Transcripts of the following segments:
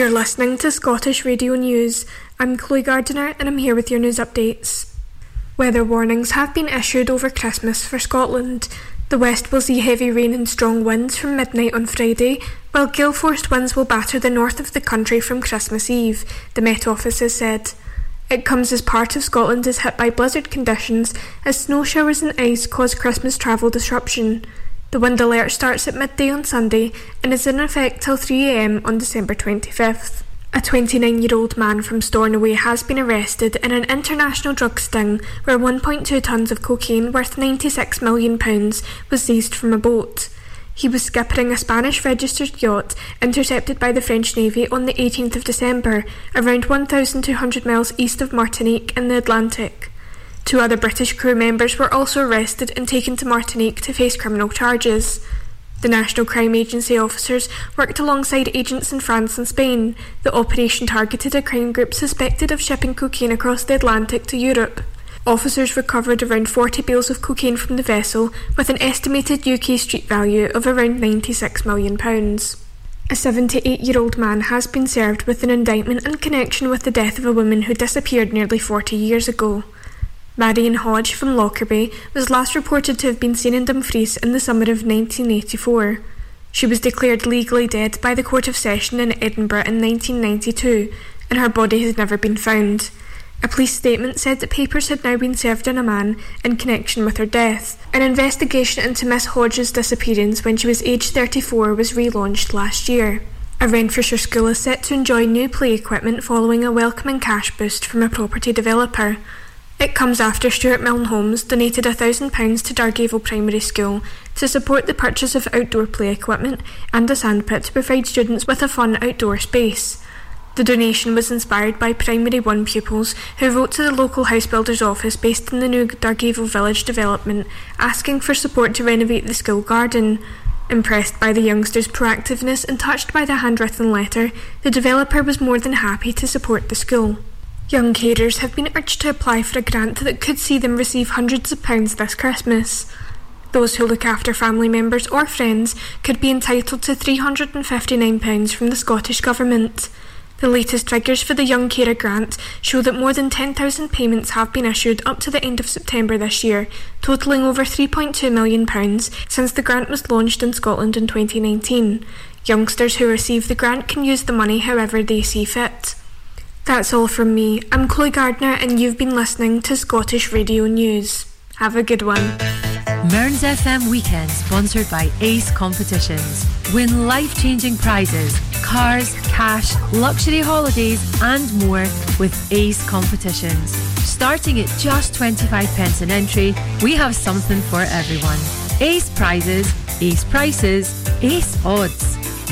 You're listening to Scottish Radio News. I'm Chloe Gardiner and I'm here with your news updates. Weather warnings have been issued over Christmas for Scotland. The west will see heavy rain and strong winds from midnight on Friday, while gale force winds will batter the north of the country from Christmas Eve, the Met Office has said. It comes as part of Scotland is hit by blizzard conditions as snow showers and ice cause Christmas travel disruption. The wind alert starts at midday on Sunday and is in effect till 3am on December 25th. A 29 year old man from Stornoway has been arrested in an international drug sting where 1.2 tonnes of cocaine worth £96 million was seized from a boat. He was skippering a Spanish registered yacht intercepted by the French Navy on the 18th of December, around 1,200 miles east of Martinique in the Atlantic. Two other British crew members were also arrested and taken to Martinique to face criminal charges. The National Crime Agency officers worked alongside agents in France and Spain. The operation targeted a crime group suspected of shipping cocaine across the Atlantic to Europe. Officers recovered around 40 bales of cocaine from the vessel with an estimated UK street value of around £96 million. A 78 year old man has been served with an indictment in connection with the death of a woman who disappeared nearly 40 years ago. Marion Hodge from Lockerbie was last reported to have been seen in Dumfries in the summer of 1984. She was declared legally dead by the Court of Session in Edinburgh in 1992, and her body has never been found. A police statement said that papers had now been served on a man in connection with her death. An investigation into Miss Hodge's disappearance when she was aged 34 was relaunched last year. A Renfrewshire school is set to enjoy new play equipment following a welcoming cash boost from a property developer. It comes after Stewart Milne Homes donated £1,000 to Dargavel Primary School to support the purchase of outdoor play equipment and a sandpit to provide students with a fun outdoor space. The donation was inspired by Primary 1 pupils who wrote to the local house builder's office based in the new Dargavel Village development asking for support to renovate the school garden. Impressed by the youngsters' proactiveness and touched by the handwritten letter, the developer was more than happy to support the school. Young carers have been urged to apply for a grant that could see them receive hundreds of pounds this Christmas. Those who look after family members or friends could be entitled to £359 from the Scottish Government. The latest figures for the Young Carer Grant show that more than 10,000 payments have been issued up to the end of September this year, totalling over £3.2 million since the grant was launched in Scotland in 2019. Youngsters who receive the grant can use the money however they see fit. That's all from me. I'm Chloe Gardner, and you've been listening to Scottish Radio News. Have a good one. Mearns FM Weekend, sponsored by Ace Competitions. Win life changing prizes, cars, cash, luxury holidays, and more with Ace Competitions. Starting at just 25 pence an entry, we have something for everyone. Ace prizes, ace prices, ace odds.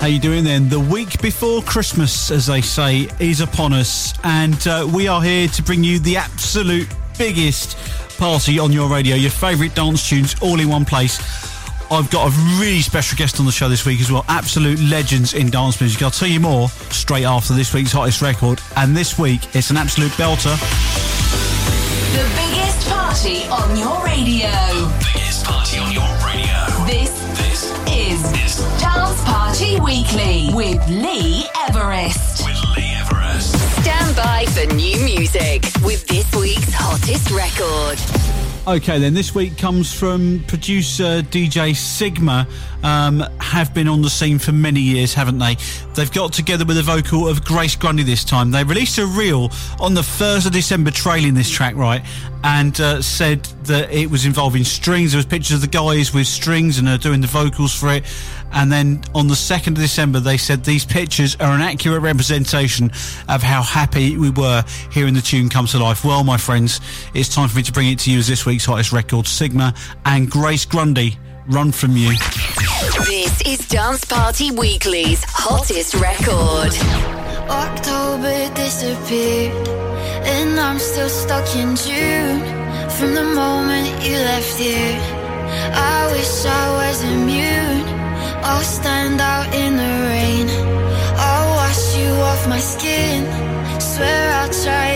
How you doing then? The week before Christmas, as they say, is upon us, and uh, we are here to bring you the absolute biggest party on your radio. Your favourite dance tunes all in one place. I've got a really special guest on the show this week as well. Absolute legends in dance music. I'll tell you more straight after this week's hottest record. And this week, it's an absolute belter. The biggest party on your radio. The biggest party on your radio. This, this is, is Dance Party Weekly with Lee Everest. With Lee Everest. Stand by for new music with this week's hottest record. Okay, then this week comes from producer DJ Sigma. Um, have been on the scene for many years, haven't they? They've got together with the vocal of Grace Grundy this time. They released a reel on the 1st of December trailing this track, right? And uh, said that it was involving strings. There was pictures of the guys with strings and are doing the vocals for it. And then on the 2nd of December, they said these pictures are an accurate representation of how happy we were hearing the tune come to life. Well, my friends, it's time for me to bring it to you as this week's hottest record, Sigma and Grace Grundy. Run from you. This is Dance Party Weekly's hottest record. October disappeared, and I'm still stuck in June. From the moment you left here, I wish I was immune. I'll stand out in the rain. I'll wash you off my skin. Swear I'll try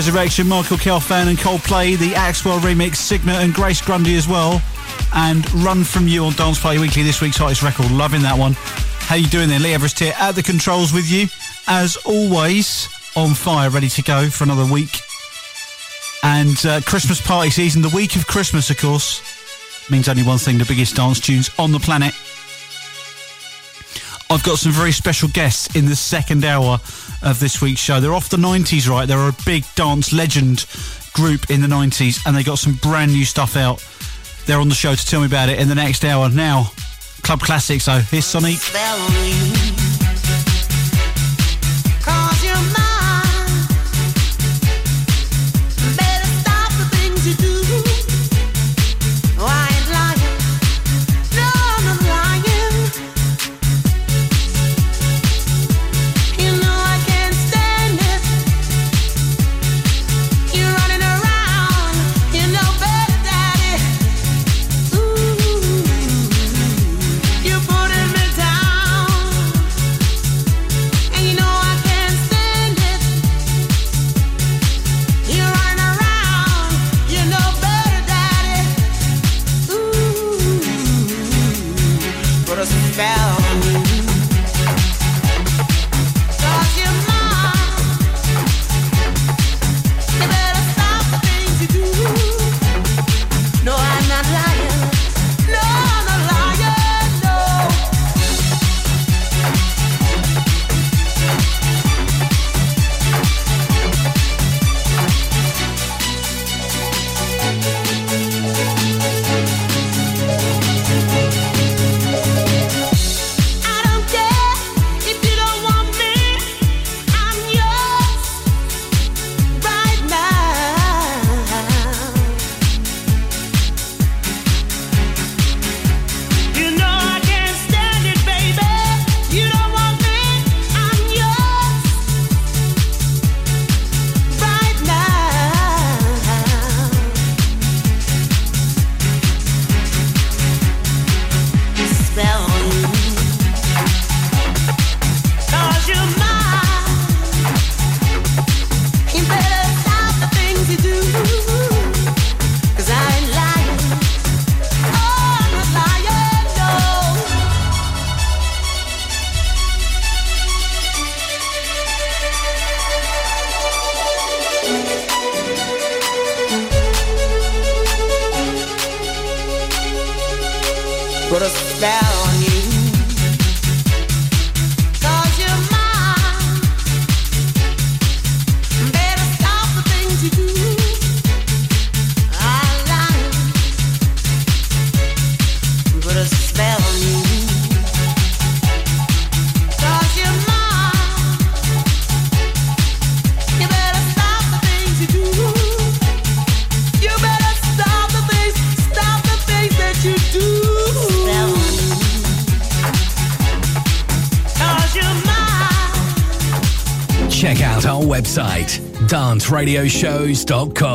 Resurrection, Michael Calfan and Coldplay, the Axwell remix, Sigma and Grace Grundy as well, and Run From You on Dance Party Weekly, this week's hottest record. Loving that one. How you doing there? Lee Everest here at the controls with you. As always, on fire, ready to go for another week. And uh, Christmas party season, the week of Christmas, of course, means only one thing, the biggest dance tunes on the planet. I've got some very special guests in the second hour of this week's show. They're off the 90s, right? They're a big dance legend group in the 90s, and they got some brand new stuff out. They're on the show to tell me about it in the next hour. Now, Club Classics, so here's Sonic. dancradioshows.com. creator,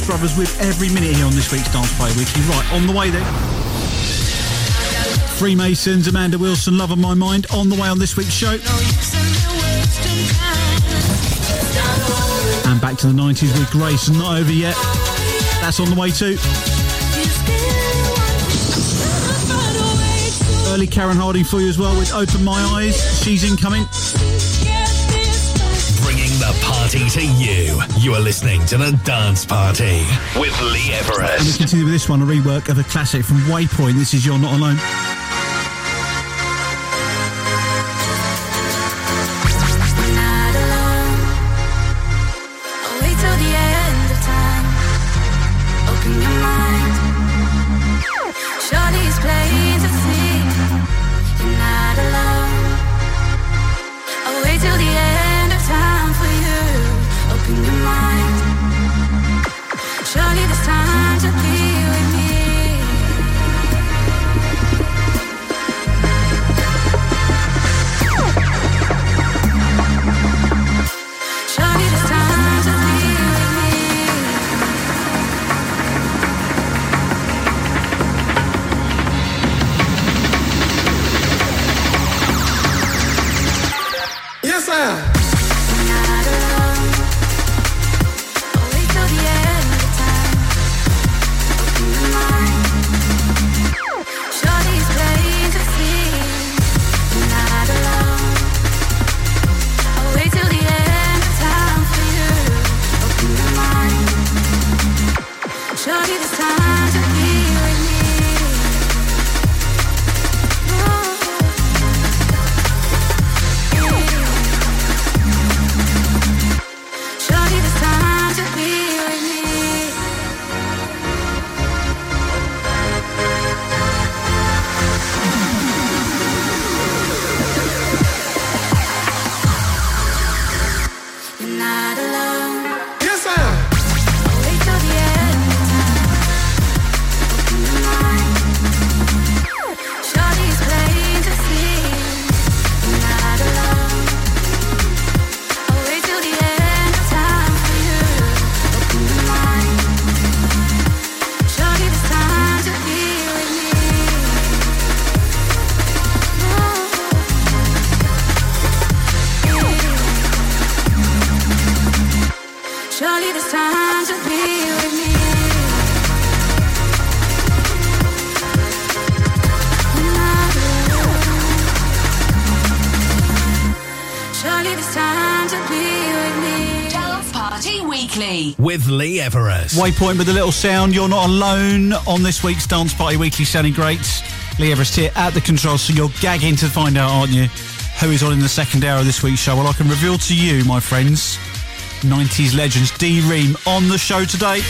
Brothers, with every minute here on this week's Dance Party Weekly. Right, on the way then. Freemasons, Amanda Wilson, Love of My Mind, on the way on this week's show. And back to the 90s with Grace, not over yet. That's on the way too. Early Karen Harding for you as well with Open My Eyes. She's incoming. Bringing the party to you. You are listening to the Dance Party with Lee Everest. And we continue with this one, a rework of a classic from Waypoint. This is You're Not Alone. Waypoint with a little sound. You're not alone on this week's Dance Party Weekly sounding great. Lee Everest here at the controls, so you're gagging to find out, aren't you, who is on in the second hour of this week's show? Well, I can reveal to you, my friends, 90s legends D Ream on the show today.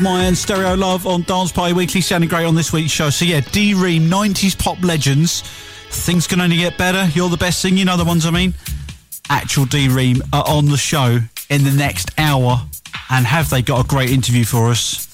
And Stereo Love on Dance Party Weekly, sounding great on this week's show. So yeah, D Ream, 90s pop legends. Things can only get better. You're the best thing, you know the ones I mean. Actual D Ream are on the show in the next hour. And have they got a great interview for us?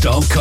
danceradioshows.com.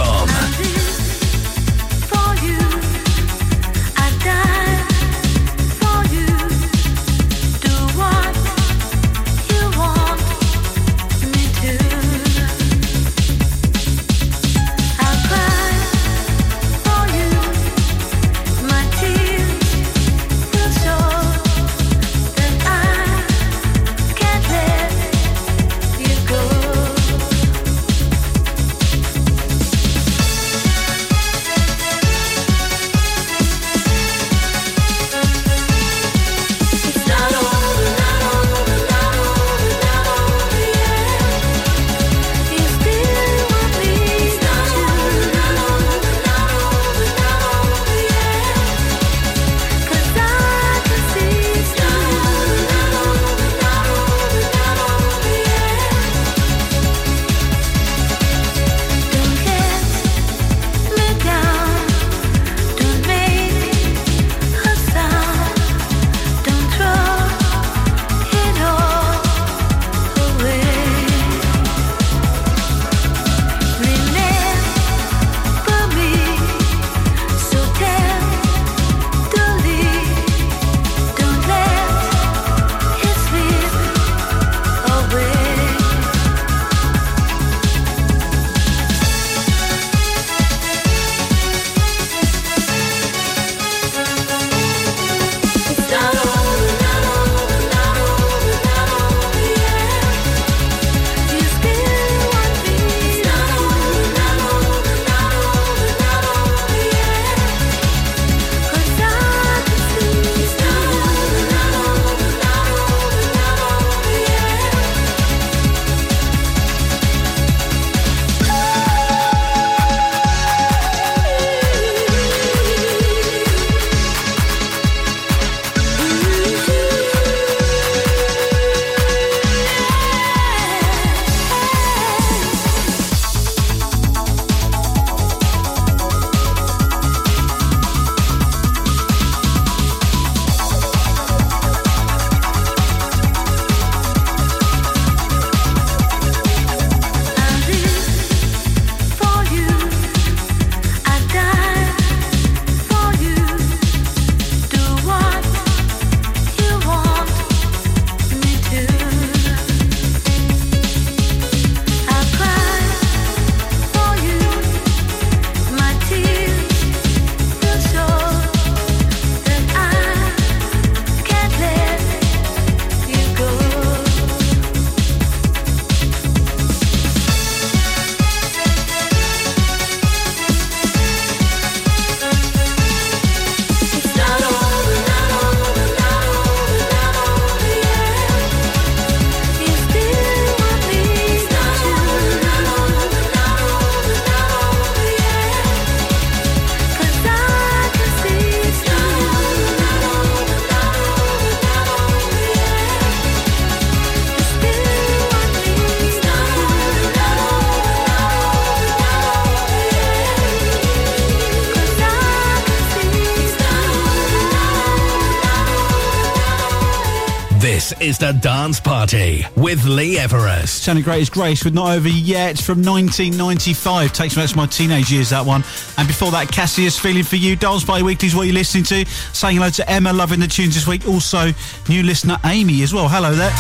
is the Dance Party with Lee Everest. Sounding great as Grace with Not Over Yet from 1995. Takes me back to my teenage years, that one. And before that, Cassius Feeling for You. Dance Party Weekly is what you're listening to. Saying hello to Emma, loving the tunes this week. Also, new listener Amy as well. Hello there.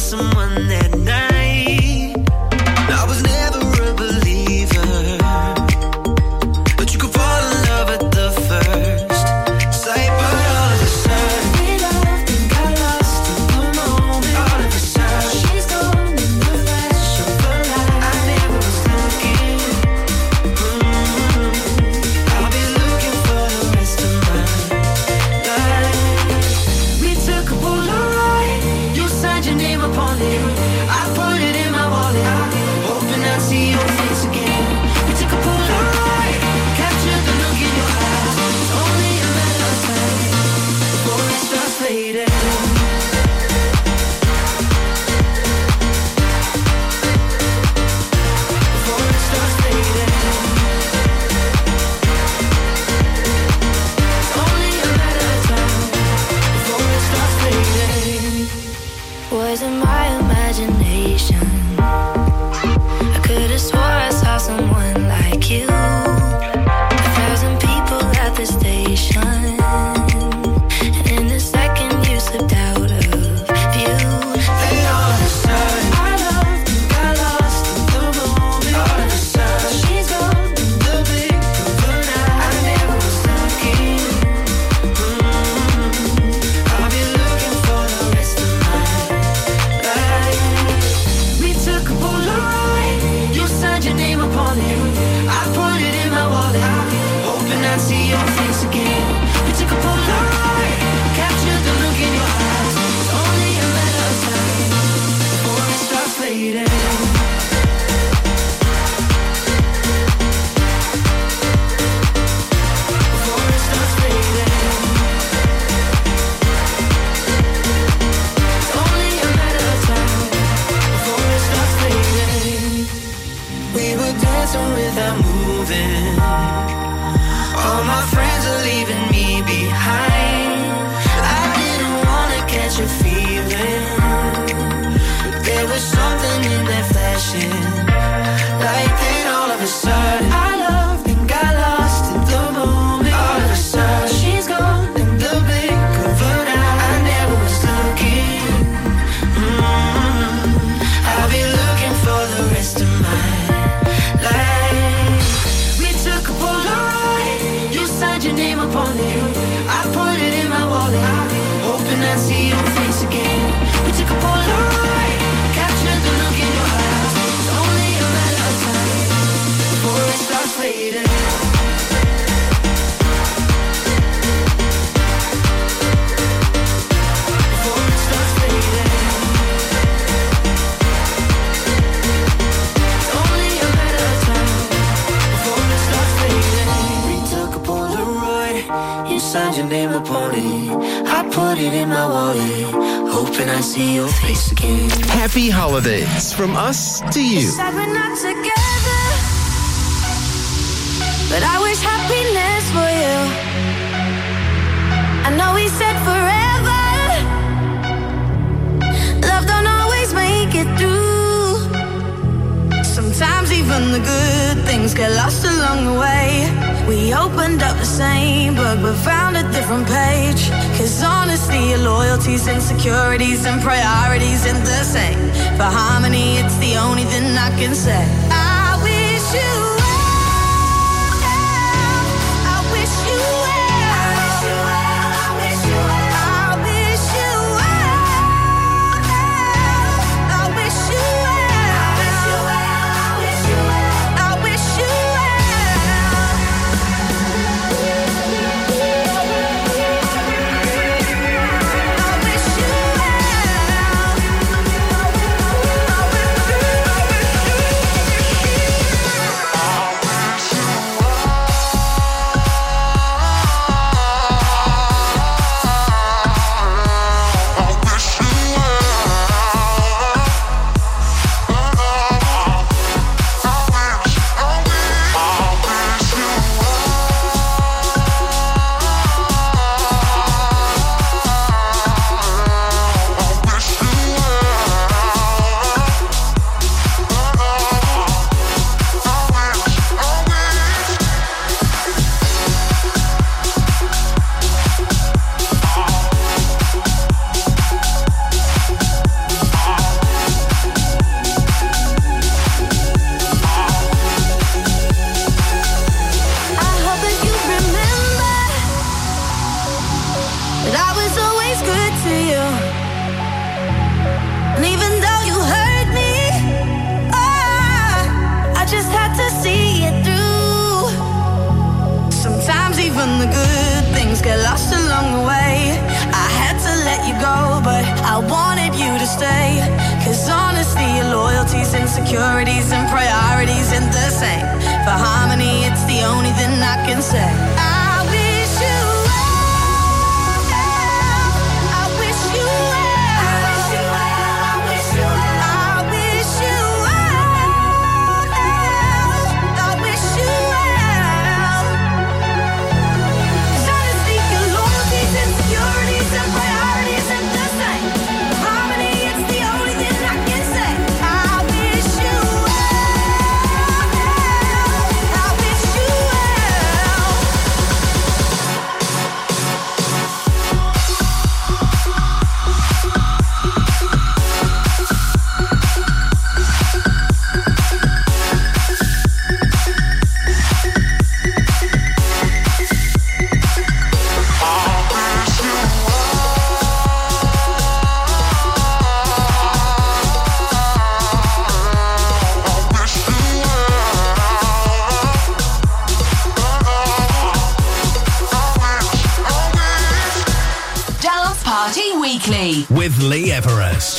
someone that night.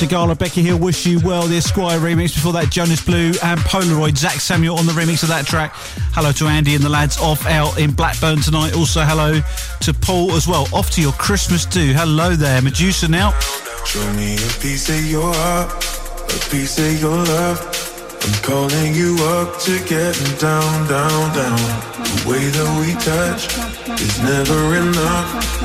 Sigala, Becky Hill, Wish You Well, the Esquire remix. Before that, Jonas Blue and Polaroid. Zac Samuel on the remix of that track. Hello to Andy and the lads off out in Blackburn tonight. Also, hello to Paul as well. Off to your Christmas do. Hello there, Meduza now. Show me a piece of your heart, a piece of your love. I'm calling you up to getting down, down, down. The way that we touch is never enough.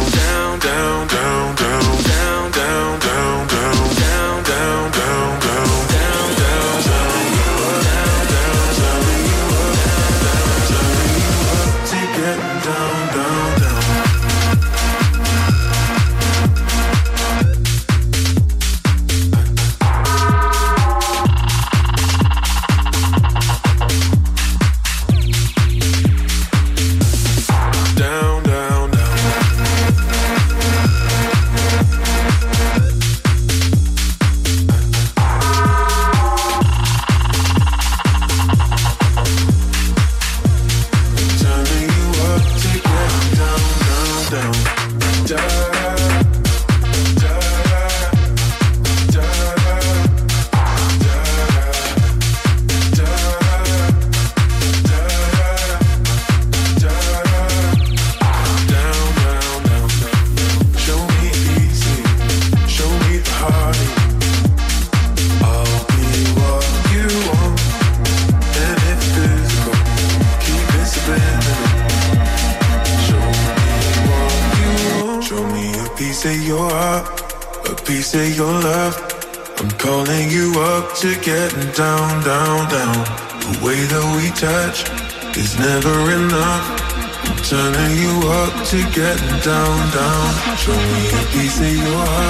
we say you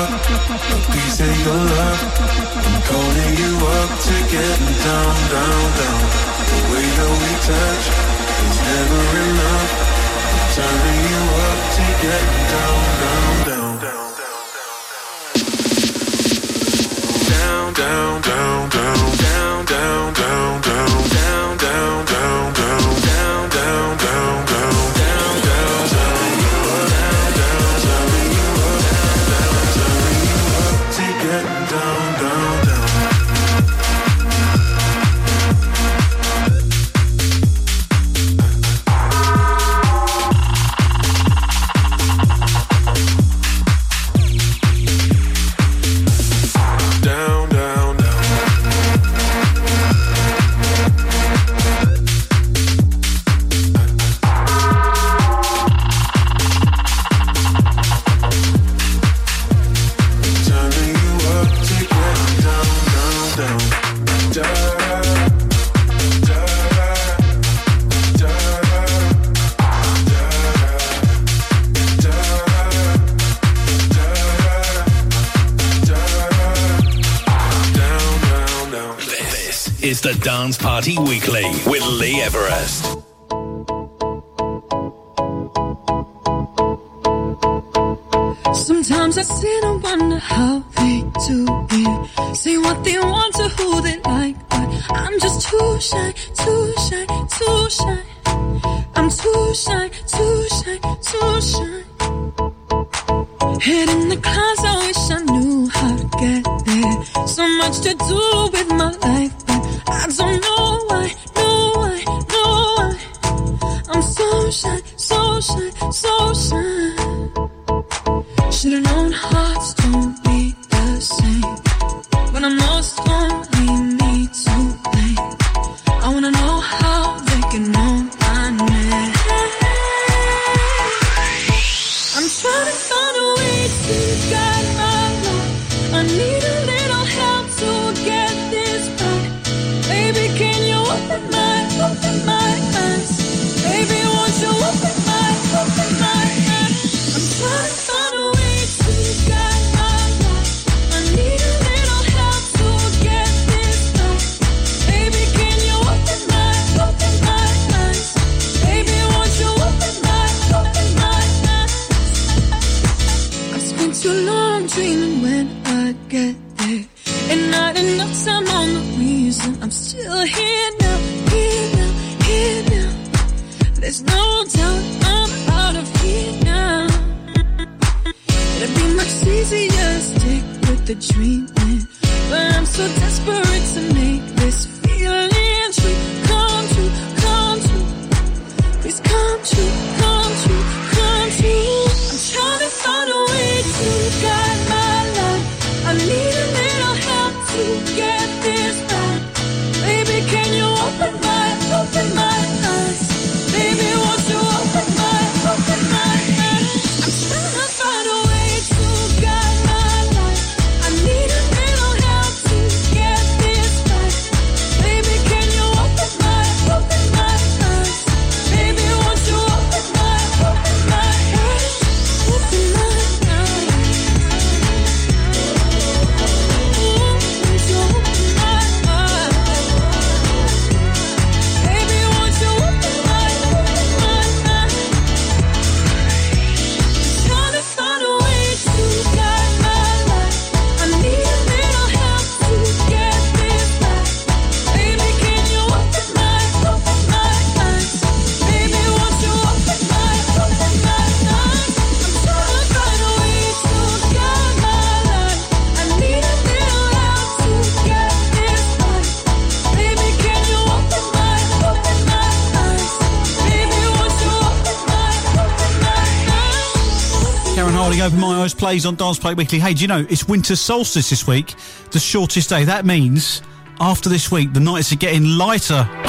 Dance Party Weekly with Lee Everest. plays on Dance Party Weekly. Hey, do you know it's winter solstice this week, the shortest day? That means after this week, the nights are getting lighter.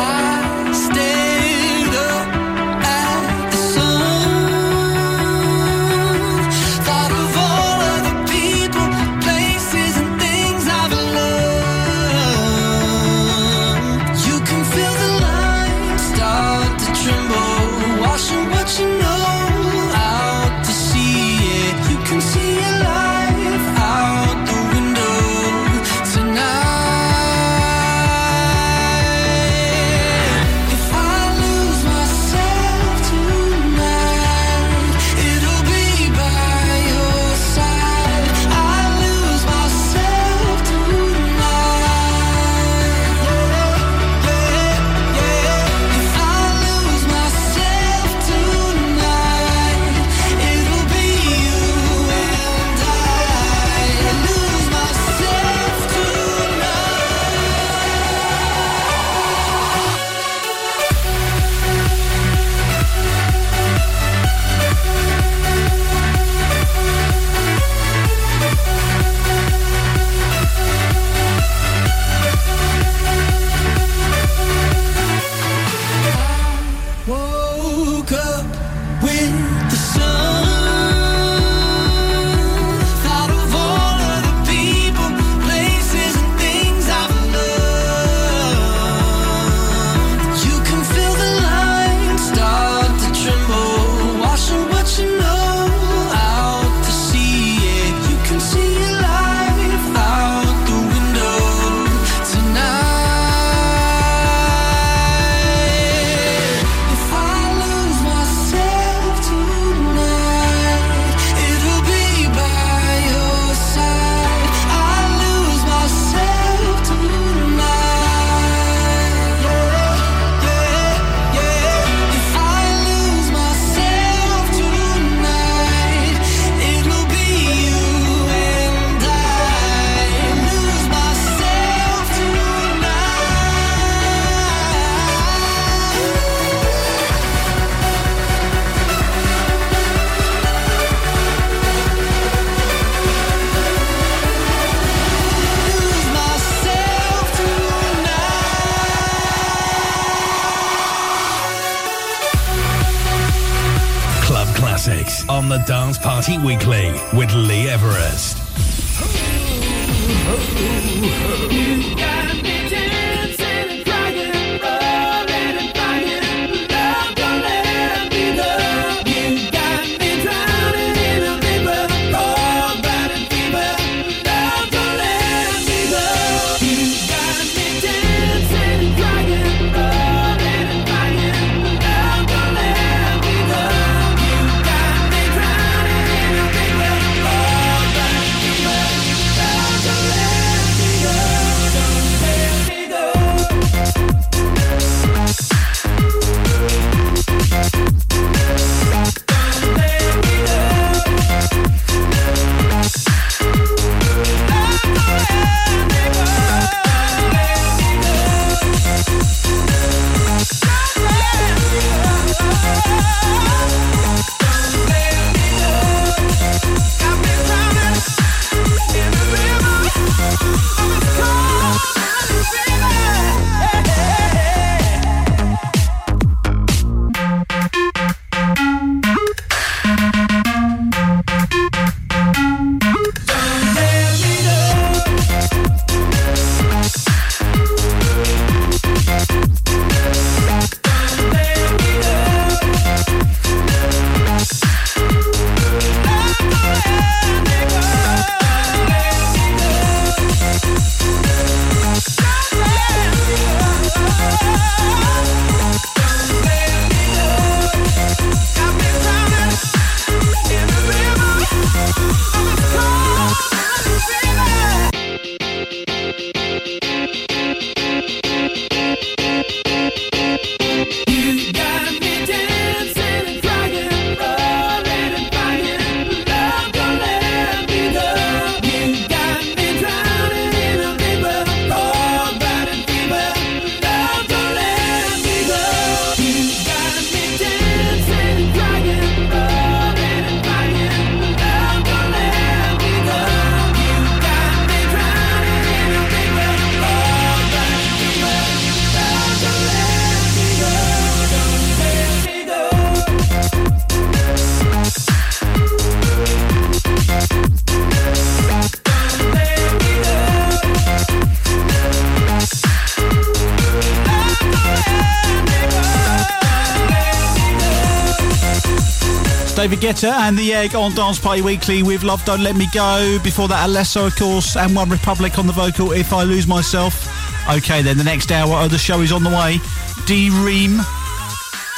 David Guetta and The Egg on Dance Party Weekly with Love Don't Let Me Go. Before that, Alesso, of course, and One Republic on the vocal, If I Lose Myself. Okay, then the next hour of the show is on the way. D Ream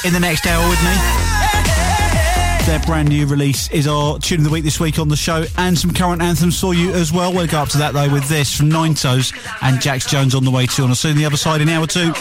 in the next hour with me. Their brand new release is our tune of the week this week on the show, and some current anthems for you as well. We'll go up to that though with this from Nine Toes and Jax Jones on the way too. And I'll see you on the other side in hour two.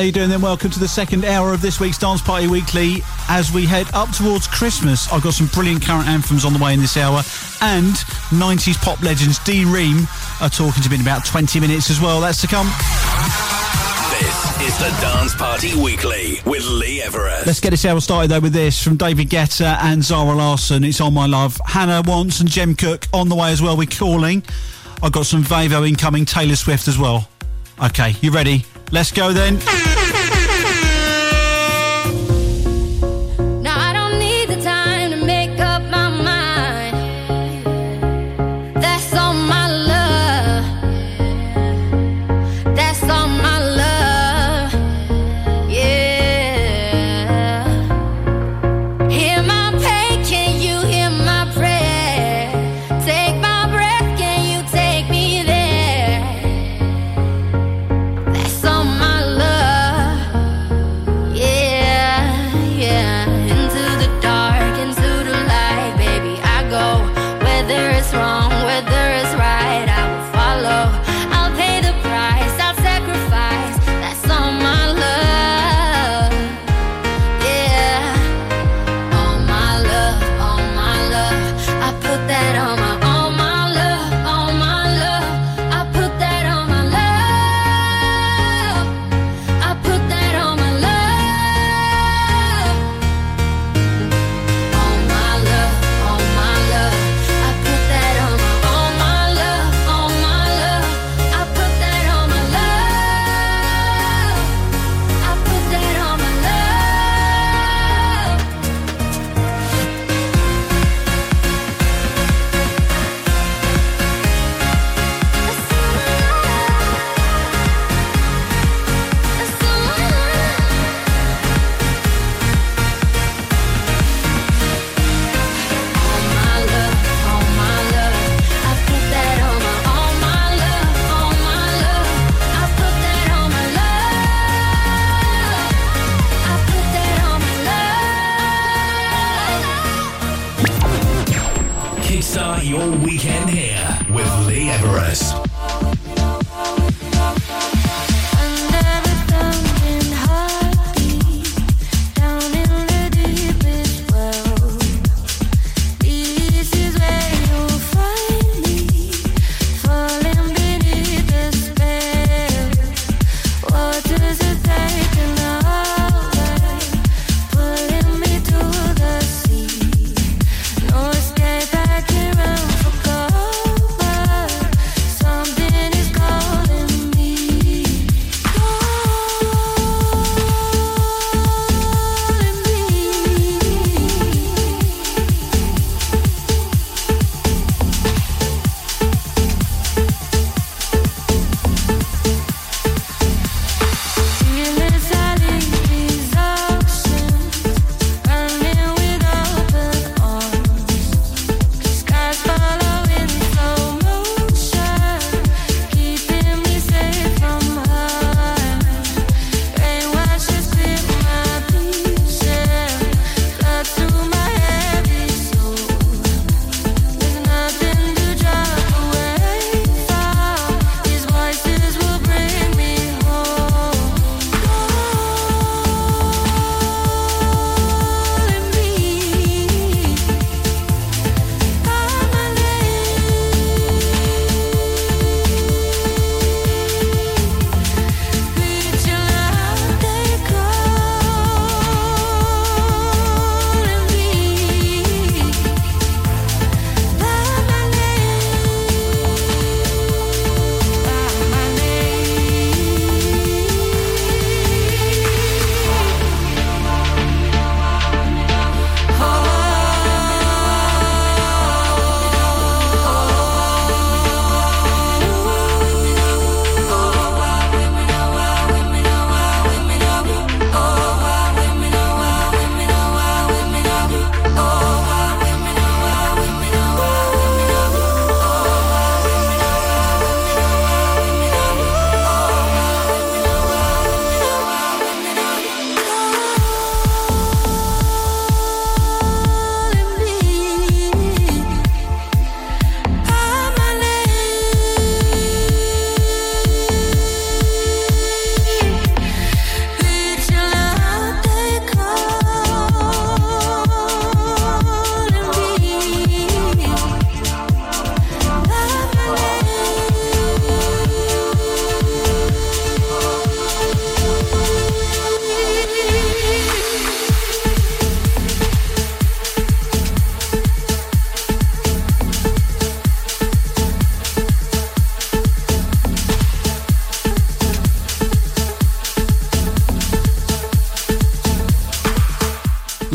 How you doing then? Welcome to the second hour of this week's Dance Party Weekly. As we head up towards Christmas, I've got some brilliant current anthems on the way in this hour, and 90s pop legends D Ream are talking to me in about 20 minutes as well. That's to come. This is the Dance Party Weekly with Lee Everest. Let's get this hour started though with this from David Guetta and Zara Larsson. It's on my love. Hannah Wants and Jem Cook on the way as well. We're calling. I've got some Vavo incoming, Taylor Swift as well. Okay, you ready? Let's go then.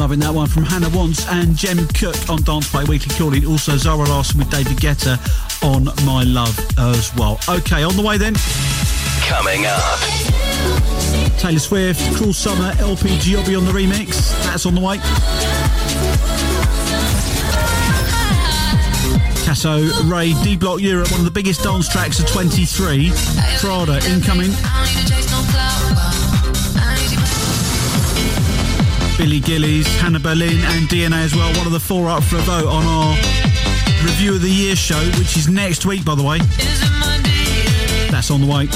Loving that one from Hannah Wants and Jem Cook on Dance Party Weekly Calling. Also Zara Larsson with David Guetta on My Love as well. Okay, on the way then. Coming up. Taylor Swift, Cruel Summer, LP Giobbi on the remix. That's on the way. Casso, Ray, D Block Europe, one of the biggest dance tracks of 23. Prada, incoming. Billy Gillies, Hannah Boleyn, and DNA as well. One of the four up for a vote on our Review of the Year show, which is next week, by the way. That's on the way.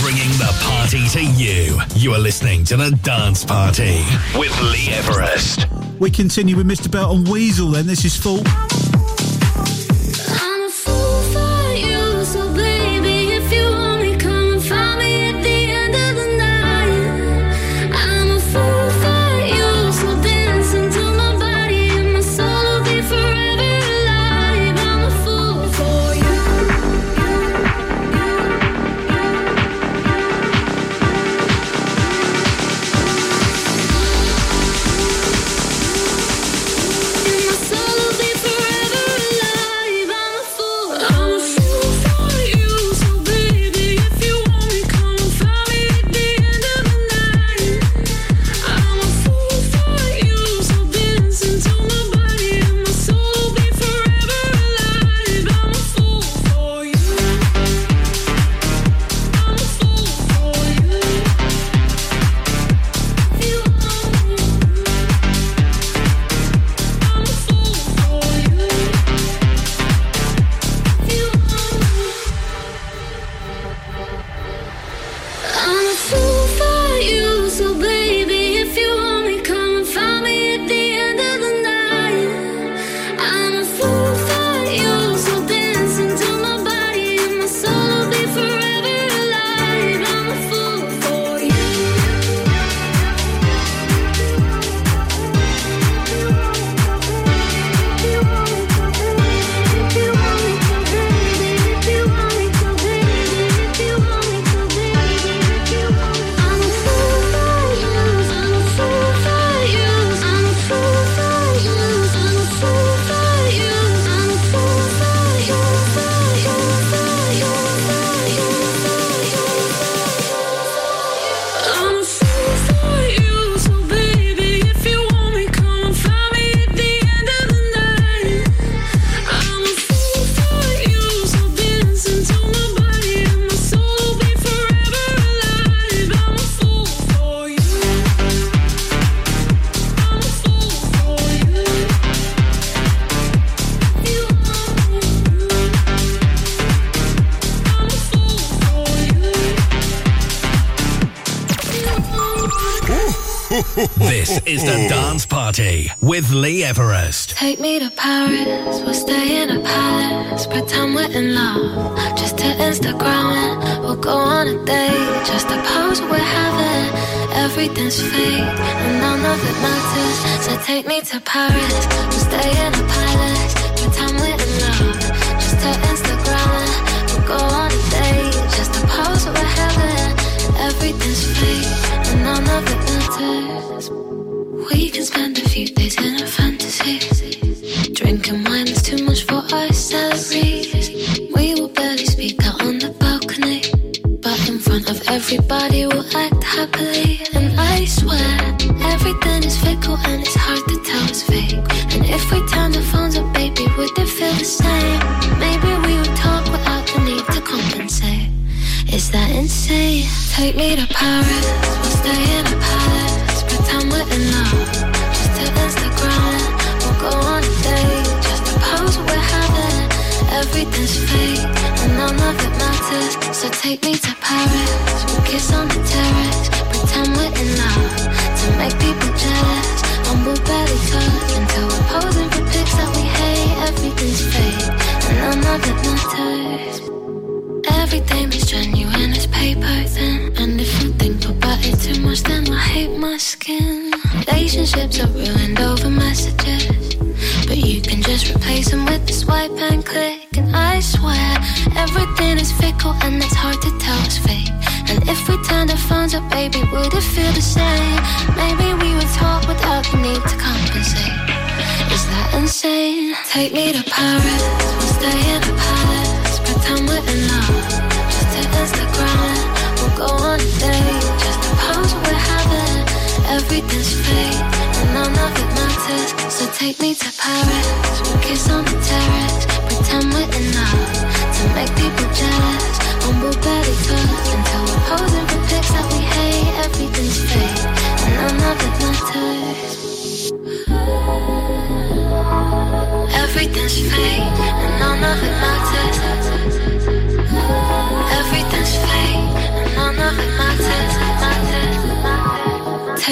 Bringing the party to you. You are listening to The Dance Party with Lee Everest. We continue with Mr. Belt and Wezol then. This is full. Everything's fake, and none of it matters. So take me to Paris, we'll stay in a palace. Pretend we're in love, just to Instagram it. We'll go on a date, just to pose we're having. Everything's fake, and none of it matters. We can spend a few days in a fantasy. Paris,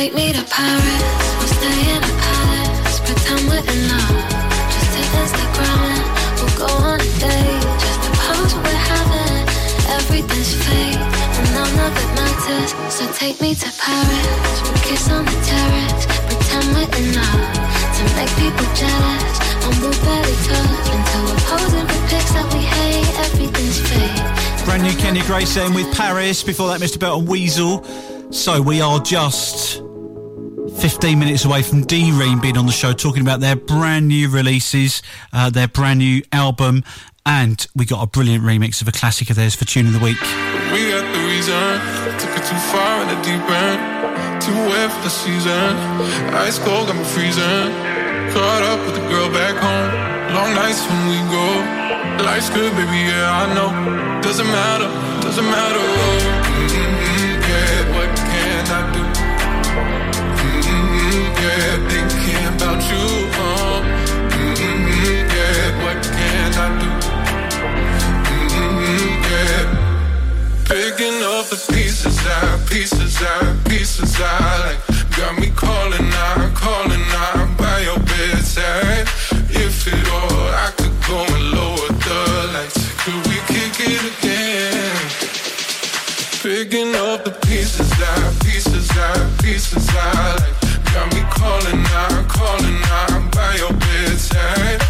Take me to Paris, we'll stay in a palace, pretend we're in love. Just to Instagram we'll go on a date, just to pose we're having. Everything's fake, and none of it matters. So take me to Paris, we'll kiss on the terrace, pretend we're in love, to make people jealous. Humble belly touch until we're posing for pics that we hate. Everything's fake. Brand new Kenny Gray saying with Paris. Before that, Mr. Belt and Wezol. So we are just 15 minutes away from D Ream being on the show talking about their brand new releases, uh, their brand new album, and we got a brilliant remix of a classic of theirs for Tune of the Week. We got the reason. Took it too far in the deep end. Too wet for the season. Ice cold got me freezing. Caught up with the girl back home. Long nights when we go. Life's good, baby, yeah, I know. Doesn't matter, doesn't matter. Picking up the pieces out, pieces out, pieces out. Like, got me calling out, calling out by your bedside. If it all, I could go and lower the lights. Could we kick it again? Picking up the pieces out, pieces out, pieces out. Like, got me calling out, calling out by your bedside.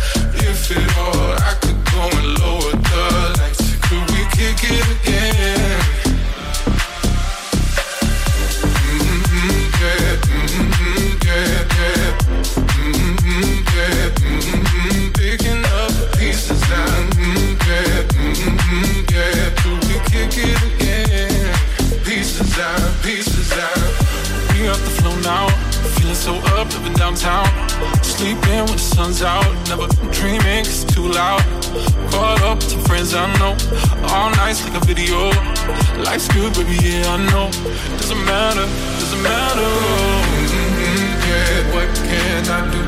If it all, I living downtown. Sleeping when the sun's out, never dreaming 'cause it's too loud. Caught up with friends I know, all nights like a video. Life's good, baby, yeah, I know. Doesn't matter, doesn't matter. Mm-hmm, yeah, what can I do?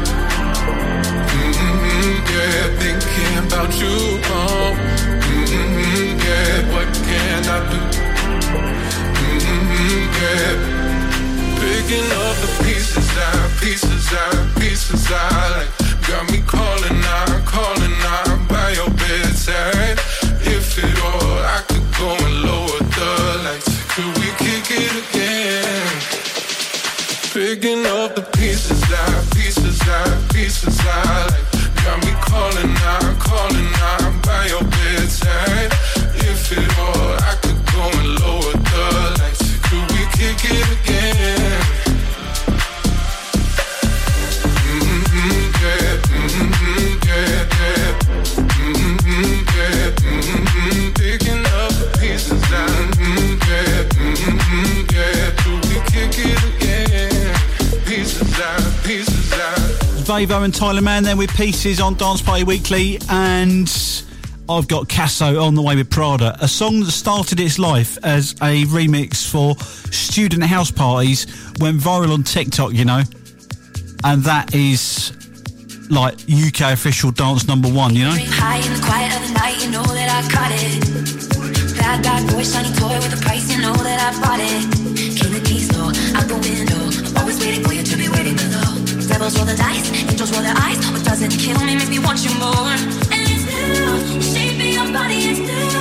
Mm-hmm, yeah, thinking about you. Oh, mm-hmm, yeah, what can I do? Mm-hmm, yeah. Picking up the pieces out, pieces out, pieces out. Like, got me calling out, calling out by your bedside. If it all, I could go and lower the lights. Could we kick it again? Picking up the pieces out, pieces out, pieces out. Like, got me calling out, calling out by your bedside. Out. Vavo and Tyler Mann there with pieces on Dance Party Weekly, and I've got Casso on the way with Prada, a song that started its life as a remix for student house parties, went viral on TikTok, you know, and that is like UK official dance number one, you know. Night, you know. Bad, bad boy, shiny toy with a price, you know that I bought it. Keys low, out the window. I'm always waiting for you to be waiting below. Devils roll the dice, angels roll their eyes. What doesn't kill me makes me want you more. And it's new, shaping your body, it's new.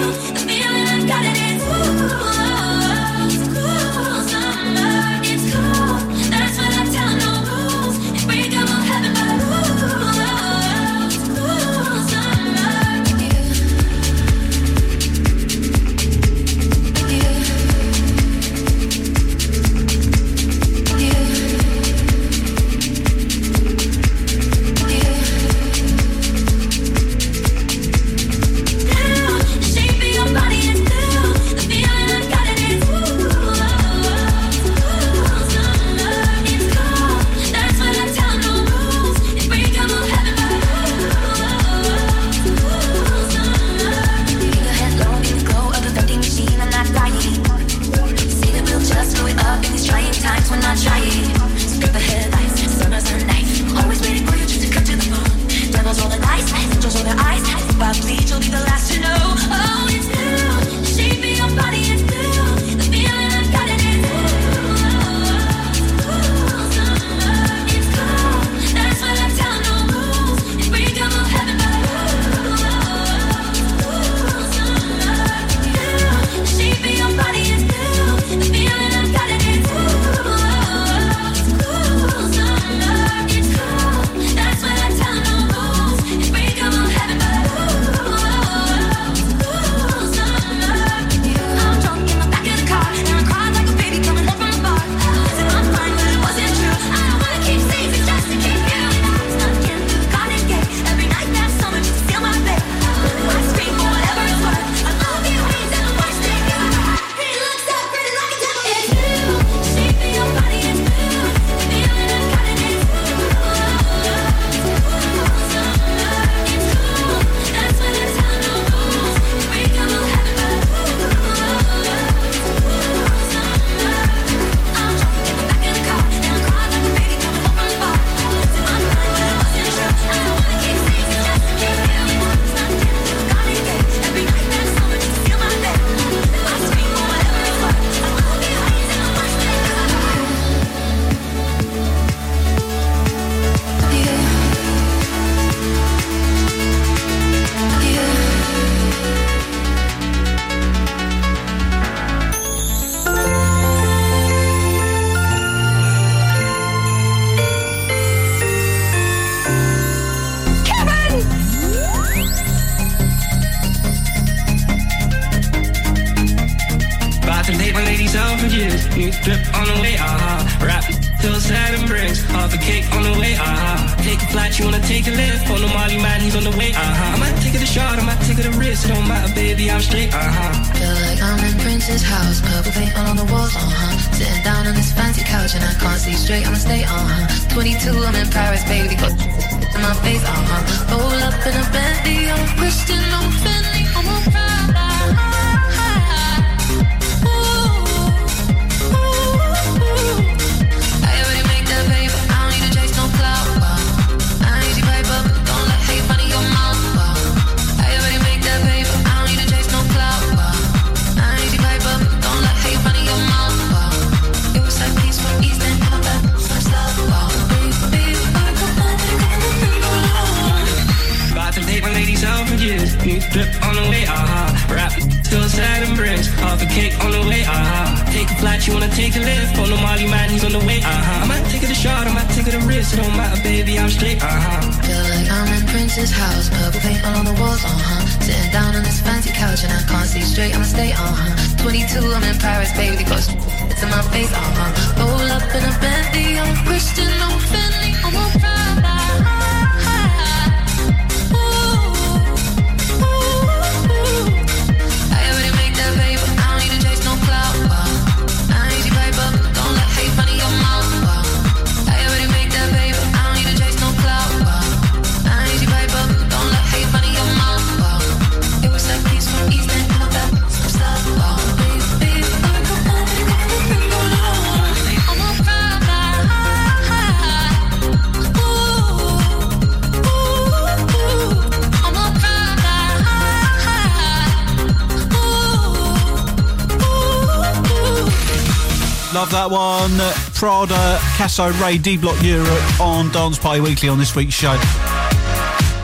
also Ray D Block Europe on Dance Party Weekly on this week's show.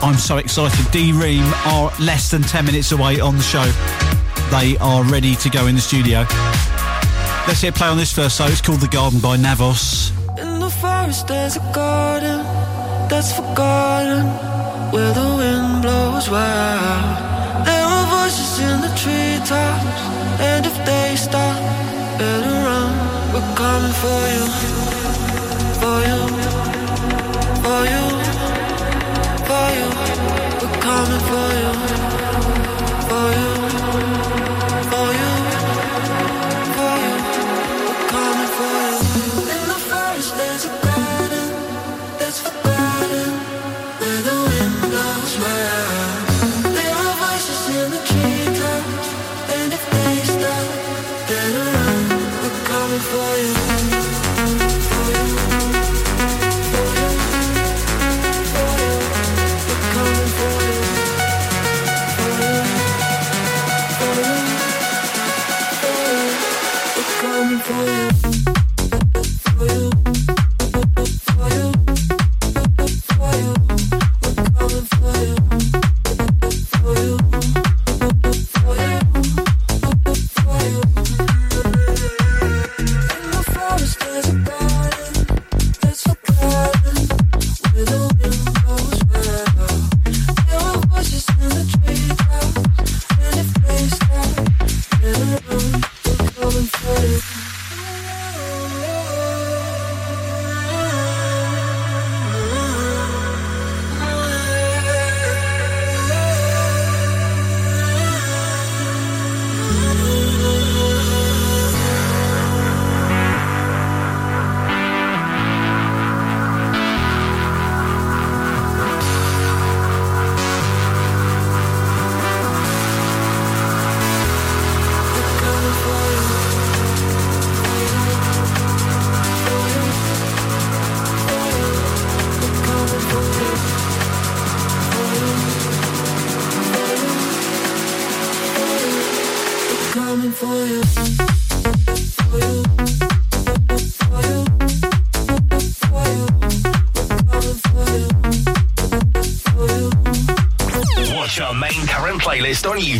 I'm so excited. D Ream are less than 10 minutes away on the show. They are ready to go in the studio. Let's hit play on this first, so it's called The Garden by Navos.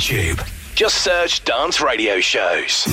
YouTube. Just search Dance Radio Shows.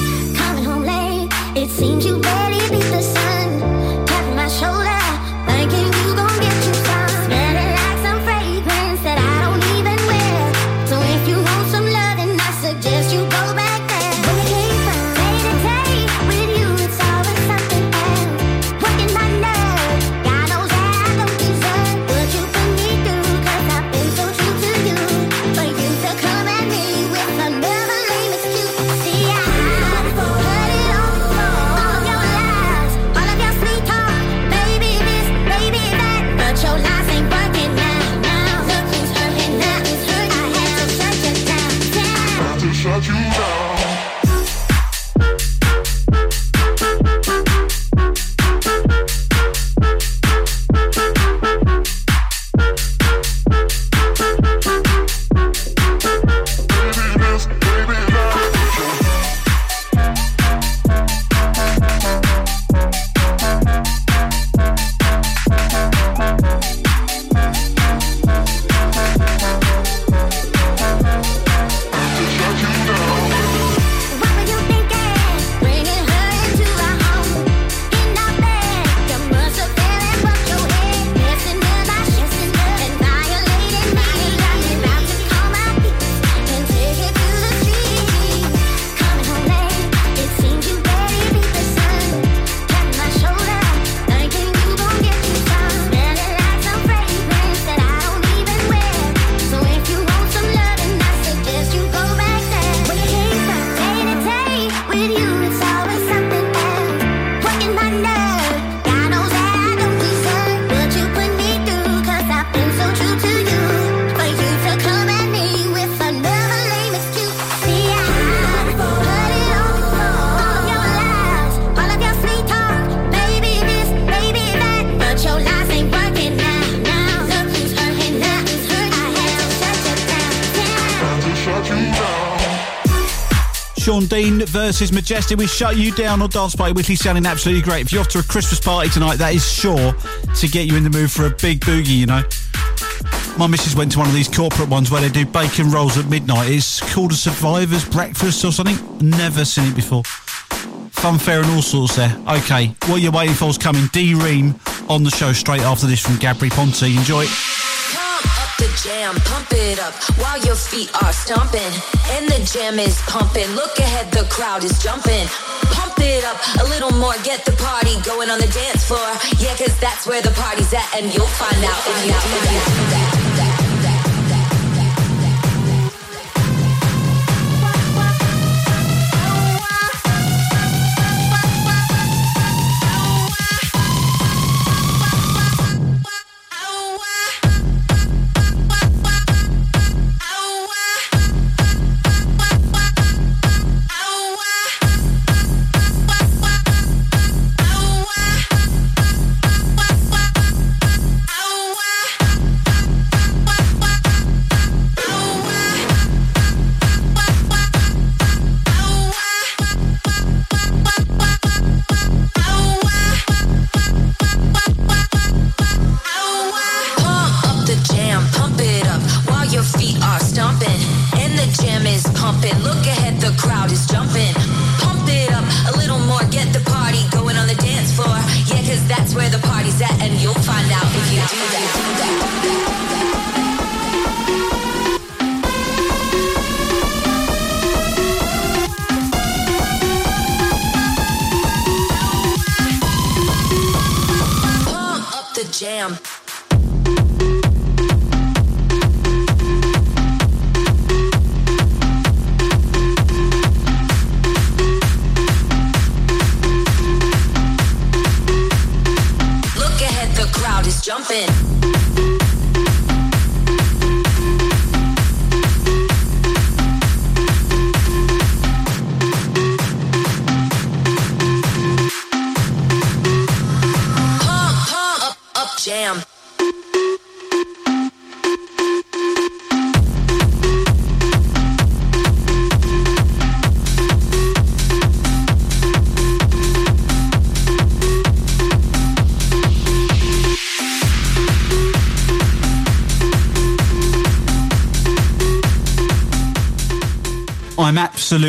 Versus Majestic. We shut you down on Dance Party Weekly sounding absolutely great. If you're off to a Christmas party tonight, that is sure to get you in the mood for a big boogie, you know. My missus went to one of these corporate ones where they do bacon rolls at midnight. It's called a survivor's breakfast or something. Never seen it before. Funfair and all sorts there. Okay, what you're waiting for is coming. D Ream on the show straight after this from Gabri Ponte. Enjoy. Jam, pump it up while your feet are stomping. And the jam is pumping. Look ahead, the crowd is jumping. Pump it up a little more, get the party going on the dance floor. Yeah, cause that's where the party's at, and you'll find out if you do that.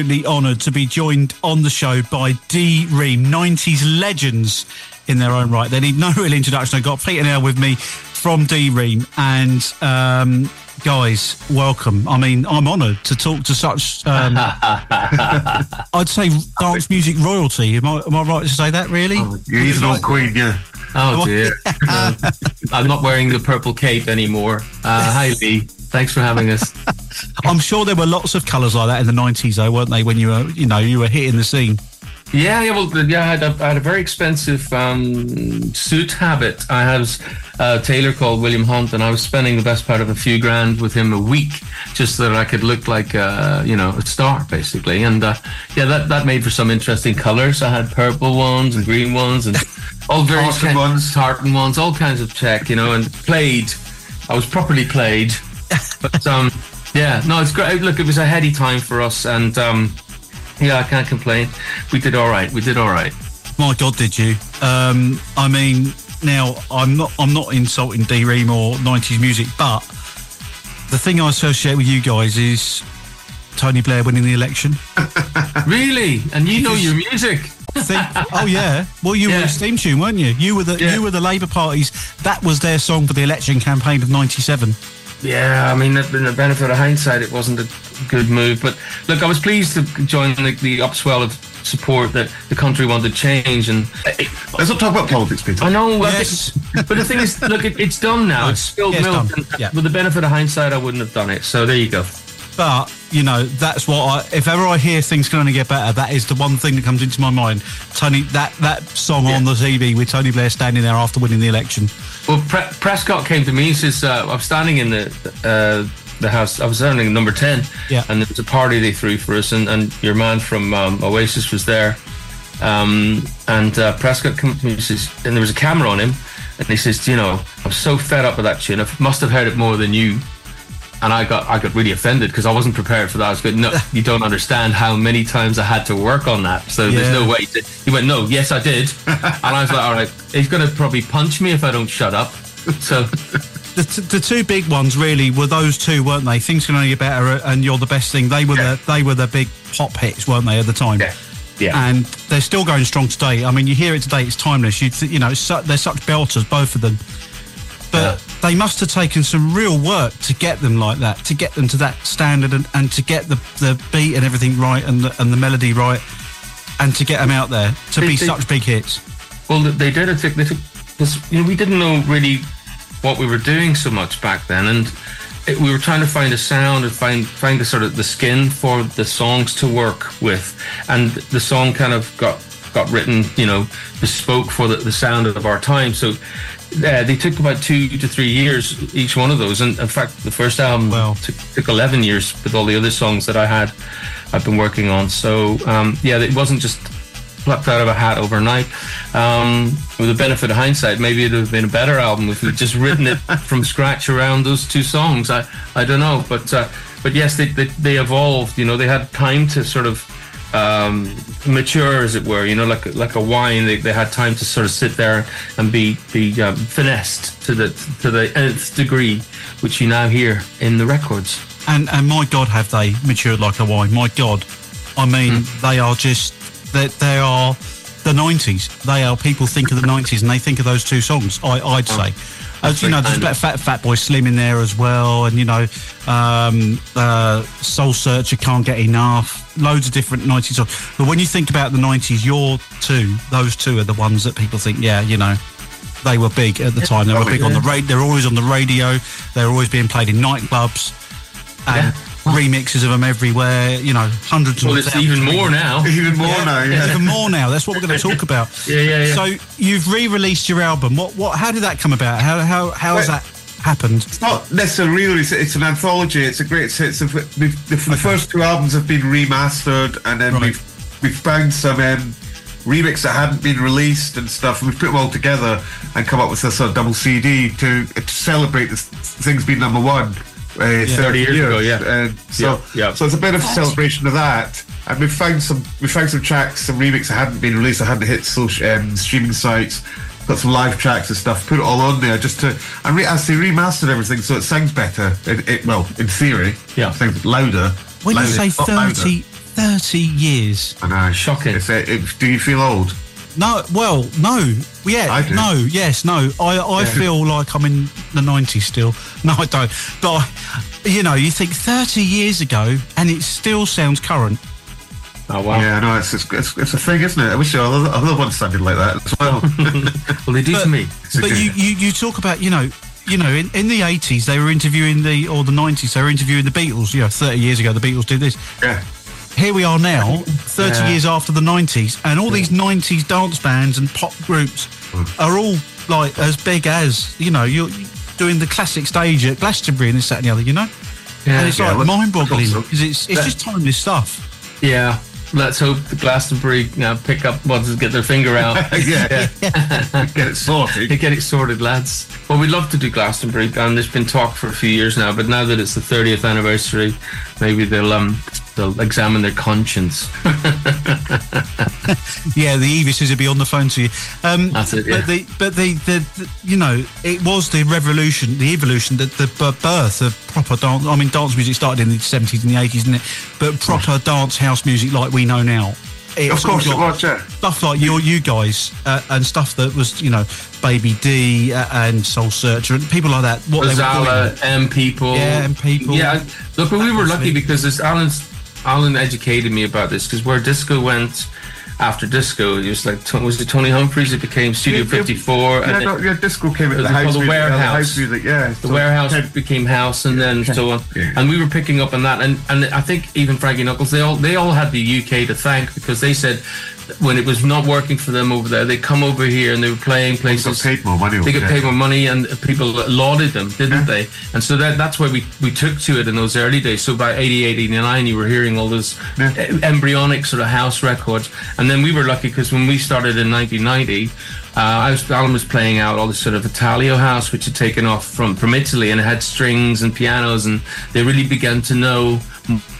Absolutely honoured to be joined on the show by D Ream, 90s legends in their own right. They need no real introduction. I've got Peter Nail with me from D Ream. And um, guys, welcome. I mean, I'm honoured to talk to such, um, I'd say, dance music royalty. Am I, am I right to say that, really? You're even on Queen, yeah. Oh dear. No, I'm not wearing the purple cape anymore. Uh, hi Lee. Thanks for having us. I'm sure there were lots of colours like that in the 90s, though, weren't they, when you were, you know, you were hitting the scene? Yeah, yeah. Well, yeah. I had a, I had a very expensive um, suit habit. I had a tailor called William Hunt, and I was spending the best part of a few grand with him a week, just so that I could look like, uh, you know, a star, basically. And uh, yeah, that that made for some interesting colours. I had purple ones and green ones, and all various Tartan ones, tartan ones, all kinds of tech, you know, and played. I was properly played, but um, yeah, no, it's great. Look, it was a heady time for us, and um, yeah, I can't complain. We did all right. We did all right. My God, did you? Um, I mean, now I'm not I'm not insulting D Ream or '90s music, but the thing I associate with you guys is Tony Blair winning the election. really? And you know your music? Think, oh yeah. Well, you were a steam tune, weren't you? You were the you were the Labour Party's. That was their song for the election campaign of '97. Yeah, I mean, in the benefit of hindsight, it wasn't a good move. But look, I was pleased to join the, the upswell of support that the country wanted change. And let's not talk about politics, Peter. I know, well, yes. but the thing is, look, it, it's done now. It's spilled Yeah, it's milk. done. And Yeah. With the benefit of hindsight, I wouldn't have done it. So there you go. But you know, that's what I. If ever I hear things can only get better, that is the one thing that comes into my mind. Tony, that that song on the TV with Tony Blair standing there after winning the election. Well, Pre- Prescott came to me. He says, uh, "I'm standing in the uh, the house. I was standing in number ten, Yeah. and there was a party they threw for us, and, and your man from um, Oasis was there. Um, and uh, Prescott came to me and says, and there was a camera on him, and he says, "You know, I'm so fed up with that tune. I must have heard it more than you." And I got I got really offended because I wasn't prepared for that. I was going, no, you don't understand how many times I had to work on that. So there's no way. To, he went, no, yes, I did, and I was like, all right, he's going to probably punch me if I don't shut up. So the, t- the two big ones really were those two, weren't they? Things can only get better, and you're the best thing. They were the they were the big pop hits, weren't they, at the time? Yeah. Yeah. And they're still going strong today. I mean, you hear it today; it's timeless. You th- you know, su- they're such belters, both of them. But they must have taken some real work to get them like that, to get them to that standard, and, and to get the, the beat and everything right, and the, and the melody right, and to get them out there to They- be they- such big hits. Well, they did. It took, they took this. You know, we didn't know really what we were doing so much back then, and it, we were trying to find a sound and find find the sort of the skin for the songs to work with, and the song kind of got got written, you know, bespoke for the, the sound of our time. So. Uh, they took about two to three years each one of those, and in fact, the first album took, took eleven years with all the other songs that I had, I've been working on. So um, yeah, it wasn't just plucked out of a hat overnight. Um, with the benefit of hindsight, maybe it would have been a better album if we'd just written it from scratch around those two songs. I, I don't know, but uh, but yes, they, they they evolved. You know, they had time to sort of um, mature, as it were. You know, like like a wine, they, they had time to sort of sit there and be be um, finessed to the to the nth degree, which you now hear in the records. And and my God, have they matured like a wine? My God, I mean, they are just they, they are the nineties. They are people think of the nineties and they think of those two songs. I, I'd say. As you know, there's a bit of Fat Fat Boy Slim in there as well, and you know, um, uh, Soul Searcher can't get enough. Loads of different '90s songs. But when you think about the '90s, your two, those two are the ones that people think, yeah, you know, they were big at the time. They were big on the radio. They're always on the radio. They're always being played in nightclubs and remixes of them everywhere. You know, hundreds. Well, of it's even more now. Even more now, yeah. Even more now. That's what we're going to talk about. Yeah, yeah, yeah. So you've re-released your album. What? What? How did that come about? How? How? How has Well- that happened? It's not necessarily really. It's, it's an anthology. It's a great. It's a, we've, the, the first two albums have been remastered, and then we've we've found some um, remix that hadn't been released and stuff. And we've put them all together and come up with this sort of double CD to, to celebrate this things being number one. Uh, 30 years ago, yeah. And so, Yeah, yeah. so it's a bit of a celebration of that. And we've found some, we found some tracks, some remix that hadn't been released, that hadn't hit social um, streaming sites. Got some live tracks and stuff. Put it all on there just to, and re- as they remastered everything, so it sounds better. It, it, well, in theory, yeah, sounds louder. When you say 30, 30 years. I know. Shocking. It's, uh, it, do you feel old? No, well, no, yeah, no, yes, no. I, I Yeah. feel like I'm in the '90s still. No, I don't. But I, you know, you think 30 years ago, and it still sounds current. Oh wow! Yeah, no, it's it's, it's, it's a thing, isn't it? I wish other, other ones sounded like that as well. well, they do but, to me. But you, you, you talk about, you know, you know, in, in the 80s they were interviewing the, or the 90s they were interviewing the Beatles. You know, 30 years ago the Beatles did this. Yeah. Here we are now, 30 Yeah. years after the 90s, and all these 90s dance bands and pop groups are all like as big as, you know, you're doing the classic stage at Glastonbury and this, that, and the other, you know? Yeah. and it's Yeah, like mind boggling because it's, it's that- just timeless stuff. Yeah. Let's hope the Glastonbury uh, pick up once they get their finger out. Yeah. get it sorted. get it sorted, lads. Well, we'd love to do Glastonbury, and there's been talk for a few years now. But now that it's the 30th anniversary, maybe they'll um they'll examine their conscience. yeah, the Eavises will be on the phone to you. Um, That's it, yeah. But the, but the, the, the, you know, it was the revolution, the evolution, the, the birth of proper dance. I mean, dance music started in the seventies and the eighties, didn't it? But proper dance house music like we know now. It Of course got it was, yeah. Stuff like you, you guys, uh, and stuff that was, you know, Baby D uh, and Soul Searcher and people like that. What they were Rozalla, doing. M people. Yeah, M people. Yeah, look, but we were lucky because this Alan's Alan educated me about this because where disco went after disco, it was like was it Tony Humphries? It became Studio Yeah, yeah, 54. Yeah, and no, yeah, disco came It at was the house the music. yeah, the warehouse. house music, yeah. the So warehouse became house and then so on and we were picking up on that and and i think even frankie knuckles they all they all had the uk to thank because they said when it was not working for them over there they come over here and they were playing places got paid more money they got paid more money and people lauded them didn't they? And so that that's why we we took to it in those early days. So by 88 89 you were hearing all those e- embryonic sort of house records. And then we were lucky because when we started in 1990 Uh, I was Alan was playing out all this sort of Italo house, which had taken off from from Italy, and it had strings and pianos, and they really began to know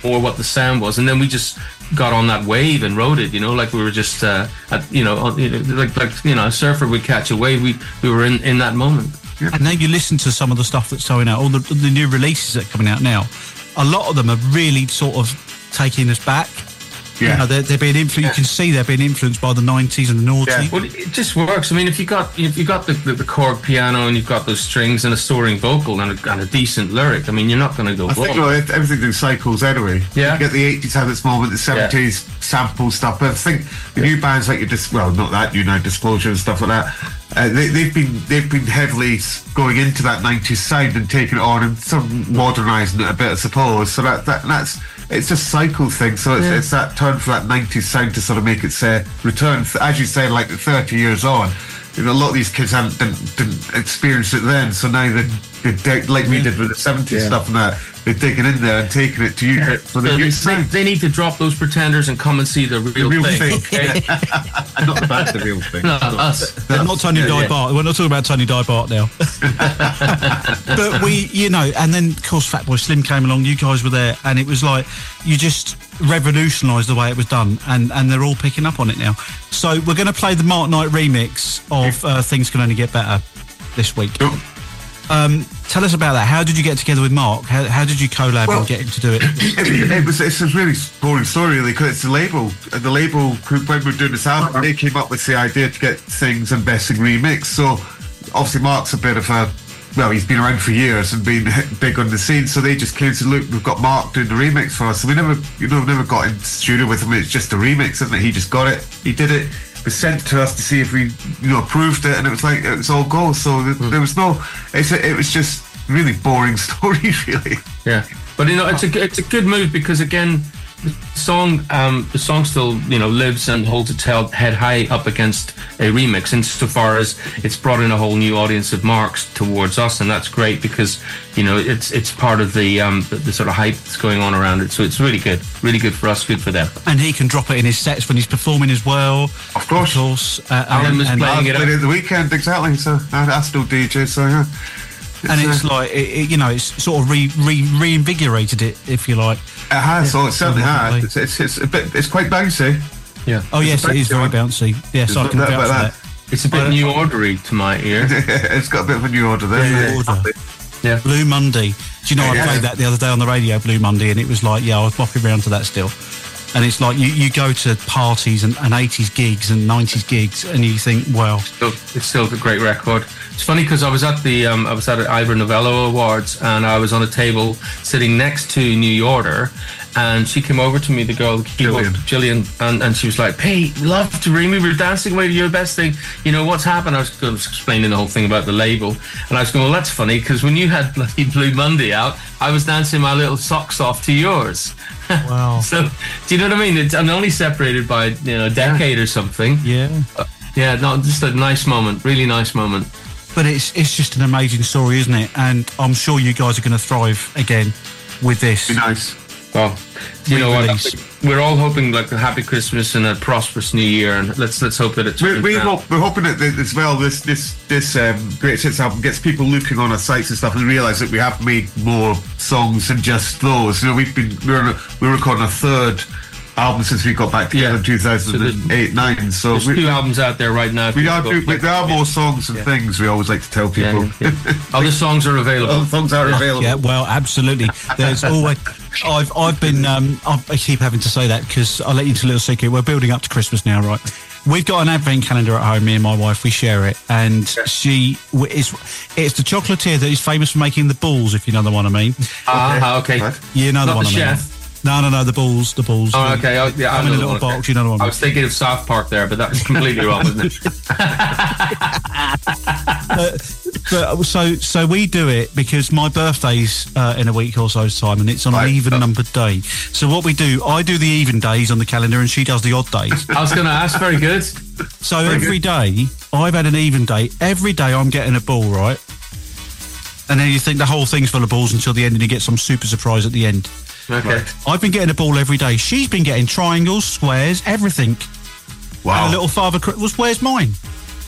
more what the sound was. And then we just got on that wave and rode it. You know, like we were just, uh, at, you know, on- you know, like like you know, a surfer would catch a wave. We we were in in that moment. And now you listen to some of the stuff that's going out, all the, the new releases that are coming out now. A lot of them are really sort of taking us back. Yeah. You know, they're, they're being influenced. You can see they're being influenced by the 90s and the noughties. Well, it just works. I mean, if you got if you got the, the, the chord piano and you've got those strings and a soaring vocal and a, and a decent lyric, I mean, you're not going to go. I think wrong. well, it- everything in cycles anyway. Yeah. You get the 80s had its moment, the 70s sample stuff. But I think the new bands like your dis- well, not that you know, Disclosure and stuff like that. Uh, they, they've been they've been heavily going into that 90s sound and taking it on and sort of modernising it a bit, I suppose. So that, that that's it's a cycle thing. So it's, Yeah. it's that turn for that 90s sound to sort of make its uh, return. As you say, like 30 years on. You know, a lot of these kids haven't didn't, didn't experience it then, so now they, they like we did with the 70s stuff and that. They're digging in there and taking it to you for the So new they, they need to drop those pretenders and come and see the real, real thing. thing. okay? Not about the real thing. No, us. They're not Tony Yeah, Di yeah. Bart. We're not talking about Tony Di Bart now. but we, you know, and then of course Fatboy Slim came along. You guys were there, and it was like you just revolutionised the way it was done, and and they're all picking up on it now. So we're going to play the Mark Knight remix of uh, "Things Can Only Get Better" this week. Um, tell us about that. How did you get together with Mark? How, how did you collab Well- and get him to do it? it, it was it's a really boring story really because it's the label the label when we were doing this album they came up with the idea to get things and best in remix so obviously Mark's a bit of a well he's been around for years and been big on the scene so they just came to look we've got Mark doing the remix for us so we never you know I've never got in studio with him it's just a remix isn't it he just got it he did it was sent to us to see if we you know approved it and it was like it was all go so th- hmm. there was no it's a, it was just really boring story really. Yeah, but you know, it's a it's a good move because again, song um, the song still you know lives and holds its head high up against a remix insofar as it's brought in a whole new audience of marks towards us, and that's great because you know it's it's part of the um the, the sort of hype that's going on around it. So it's really good, really good for us, good for them. and he can drop it in his sets when he's performing as well. Of course. Of course. Uh, Alan and- was and- playing it up. it at the weekend, exactly. So I, I still DJ, so yeah. And it's like it, it- you know it's sort of re, re reinvigorated it if you like it has, oh, it certainly Definitely. has. It's, it's, it's a bit, it's quite bouncy. Yeah. oh yes it is very bouncy yes There's I can doubt vouch for that, that. It's a bit new ordery to my ear. it's got a bit of a new order there. New order. Yeah. Blue Monday do you know I Yeah. played that the other day on the radio Blue Monday and it was like yeah I was bopping around to that still and it's like you, you go to parties and, and 80s gigs and 90s gigs and you think well still, it's still a great record. It's funny because I was at the um, I was at the Ivor Novello Awards and I was on a table sitting next to New Order, and she came over to me, the girl, the keyboard, Gillian, and, and she was like, "Hey, love to ring me. We were dancing away. You're the best thing. You know what's happened?" I was, I was explaining the whole thing about the label, and I was going, "Well, that's funny because when you had bloody Blue Monday out, I was dancing my little socks off to yours." Wow. so, do you know what I mean? It's, I'm only separated by you know a decade or something. yeah Uh, yeah, no, just a nice moment, really nice moment. but it's it's just an amazing story isn't it and I'm sure you guys are going to thrive again with this Be nice. Well, you know what? Re-release. We're all hoping like a happy Christmas and a prosperous New Year, and let's let's hope that it's. We're, we hope, we're hoping that that as well this this this um, great hits album gets people looking on our sites and stuff and realise that we have made more songs than just those. You know, we've been we're we're recording a third album since we got back together in 2008 nine. So There's we, two albums out there right now. we are People do, go- there are more songs and things. We always like to tell people. Other songs are available. Other songs are available. Yeah, well, absolutely. There's always. I've I've been. Um, I I keep having to say that because I'll let you into a little secret. We're building up to Christmas now, right? We've got an advent calendar at home. Me and my wife, we share it, and she w- is. It's the chocolatier that is famous for making the balls. If you know the one I mean. Ah, okay. You know the Not one the I mean. chef. No, no, no. The balls. The balls. Oh, okay. Oh, yeah, I I'm in a the little box. You know the one. I was thinking of South Park there, but that was completely wrong, wasn't it? but so so we do it because my birthday's uh, in a week or so's time, and it's on an even numbered day. So what we do, I do the even days on the calendar, and she does the odd days. I was going to ask. Very good. So every day I've had an even day. Every day I'm getting a ball right, and then you think the whole thing's full of balls until the end, and you get some super surprise at the end. Okay. I've been getting a ball every day. She's been getting triangles, squares, everything. Wow. And a little father. Chri- Well, where's mine?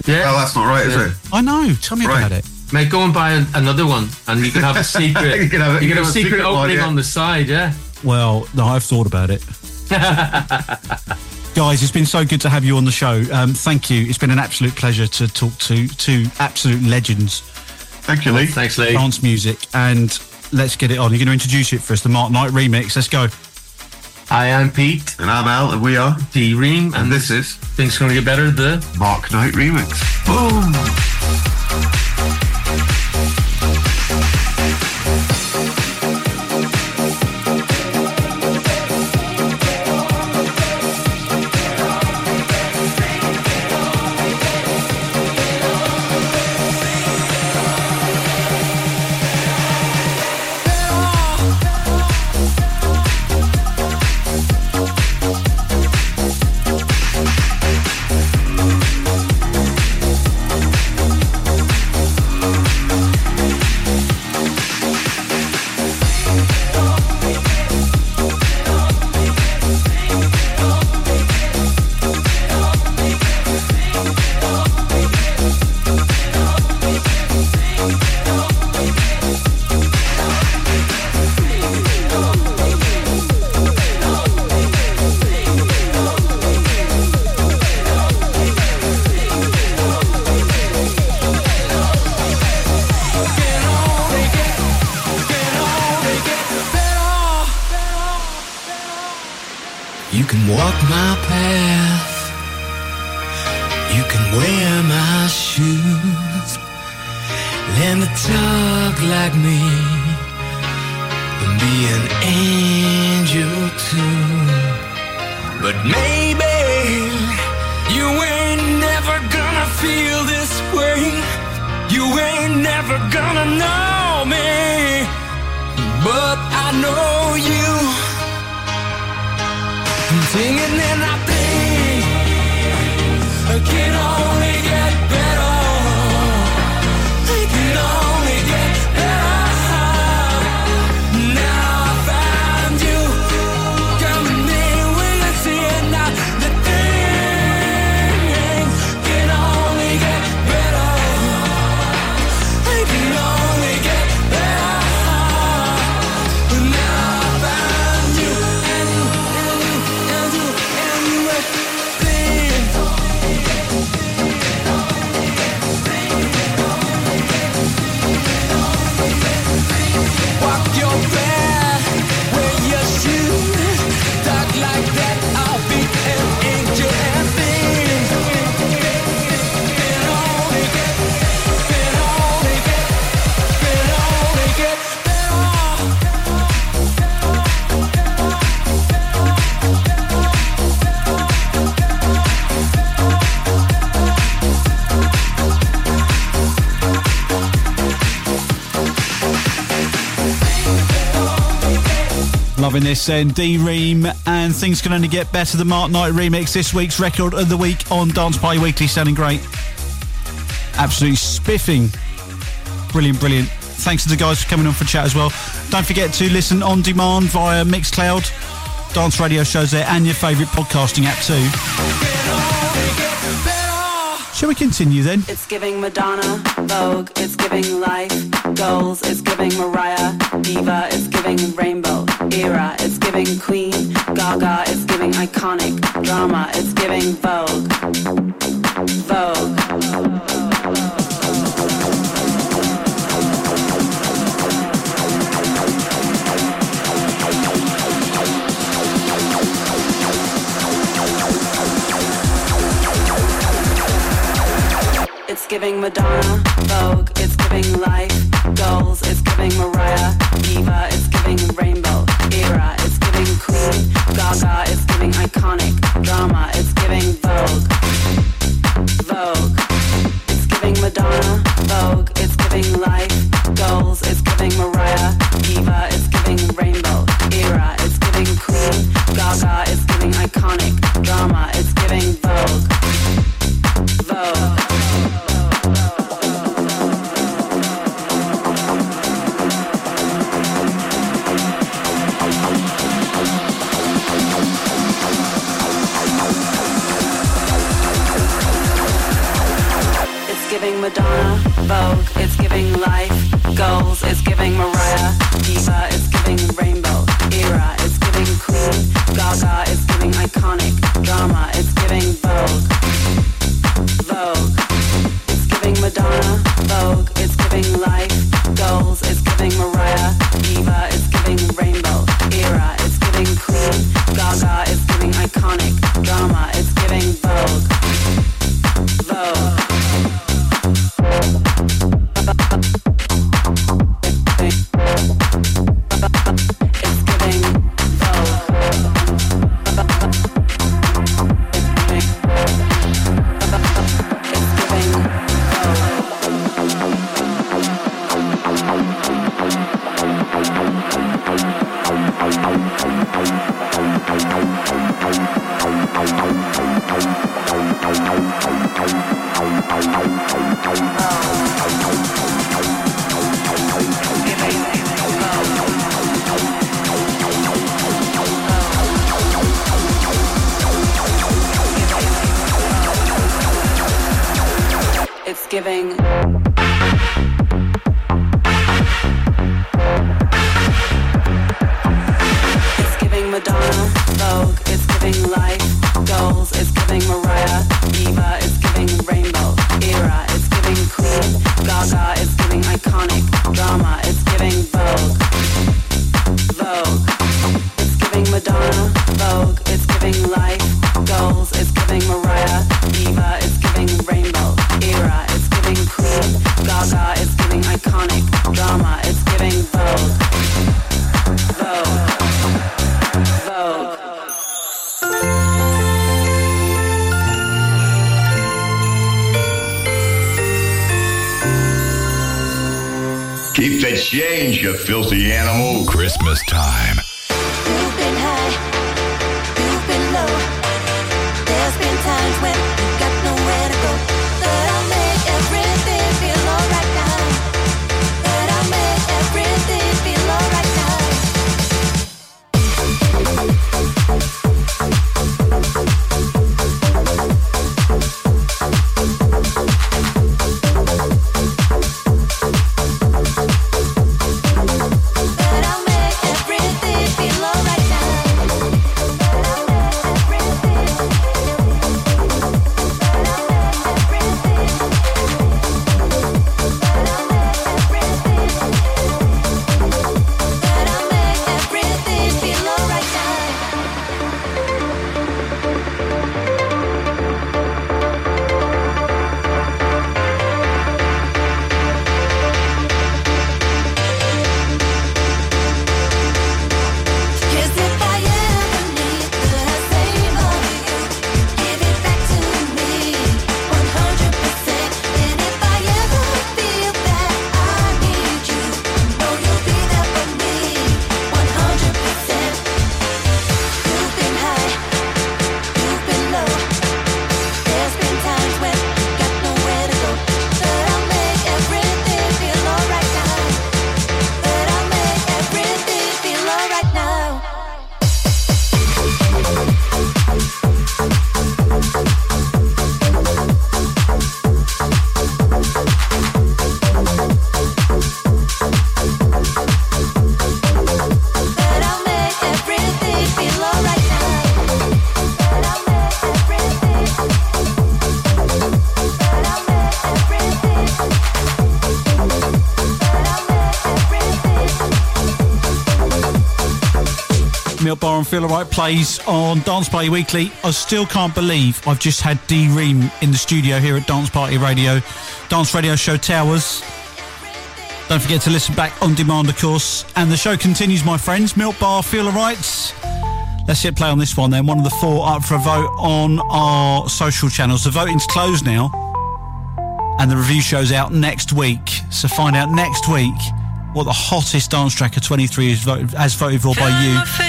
Yeah. Well, that's not right, is Yeah. it? I know. Tell me about it. Mate, go and buy an, another one, and you can have a secret. You can have a- you you can can have a secret, one, opening yeah. on the side. Yeah. Well, no, I've thought about it. Guys, it's been so good to have you on the show. Um, thank you. It's been an absolute pleasure to talk to two absolute legends. Thank you, Lee. Thanks, Lee. Dance music. And let's get it on. You're going to introduce it for us, the Mark Knight remix. Let's go. I am Pete. And I'm Al, and we are D Ream, and this is things to get better. The Mark Knight remix. Boom. Loving this uh, then, D Ream, and things can only get better. The Mark Knight remix, this week's record of the week on Dance Party Weekly, sounding great. Absolutely spiffing. Brilliant, brilliant. Thanks to the guys for coming on for chat as well. Don't forget to listen on demand via Mixcloud, dance radio shows there, and your favourite podcasting app too. Shall we continue then? It's giving Madonna, Vogue, it's giving life, goals, it's giving Mariah, Diva, it's giving Rainbow, Era, it's giving Queen, Gaga, it's giving iconic, drama, it's giving Vogue. Vogue. It's giving Madonna, Vogue, it's giving life, it's giving Mariah, Diva, it's giving Rainbow, on Feel right Plays on Dance Party Weekly. I still can't believe I've just had D Ream in the studio here at Dance Party Radio, Dance Radio Show Towers. Don't forget to listen back on demand, of course. And the show continues, my friends. Milk Bar, Feel Alright. Let's hit play on this one then. One of the four up for a vote on our social channels. The voting's closed now. And the review show's out next week. So find out next week what the hottest dance track of 23 is voted, has voted for by you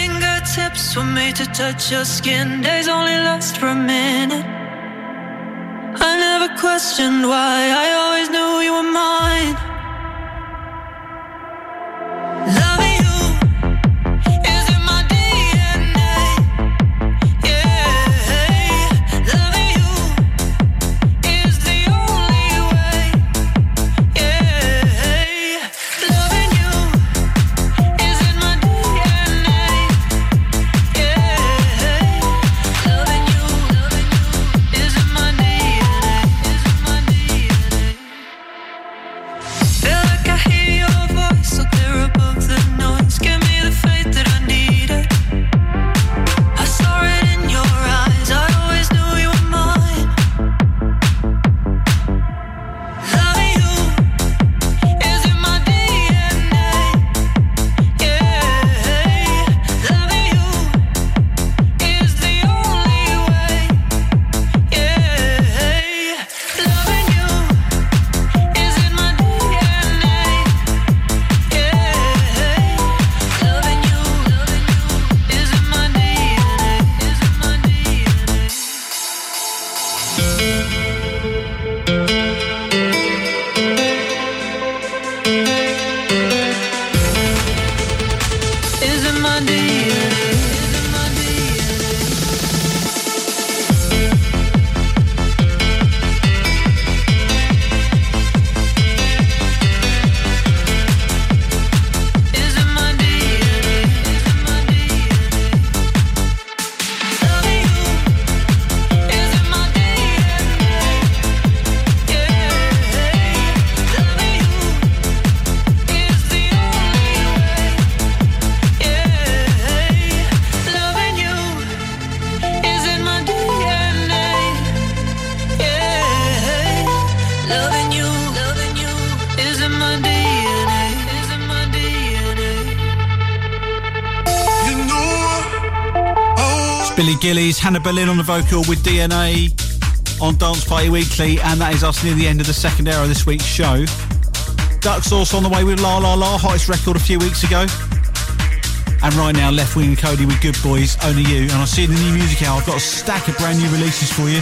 tips were made to touch your skin. Days only last for a minute. I never questioned why. I always knew you were mine. Hannah Boleyn on the vocal with DNA on Dance Party Weekly, and that is us near the end of the second hour of this week's show. Duck Sauce on the way with La La La, hottest record a few weeks ago. And right now, Leftwing Kody with Good Boys, Only You. And I'll see you in the new music hour, I've got a stack of brand new releases for you.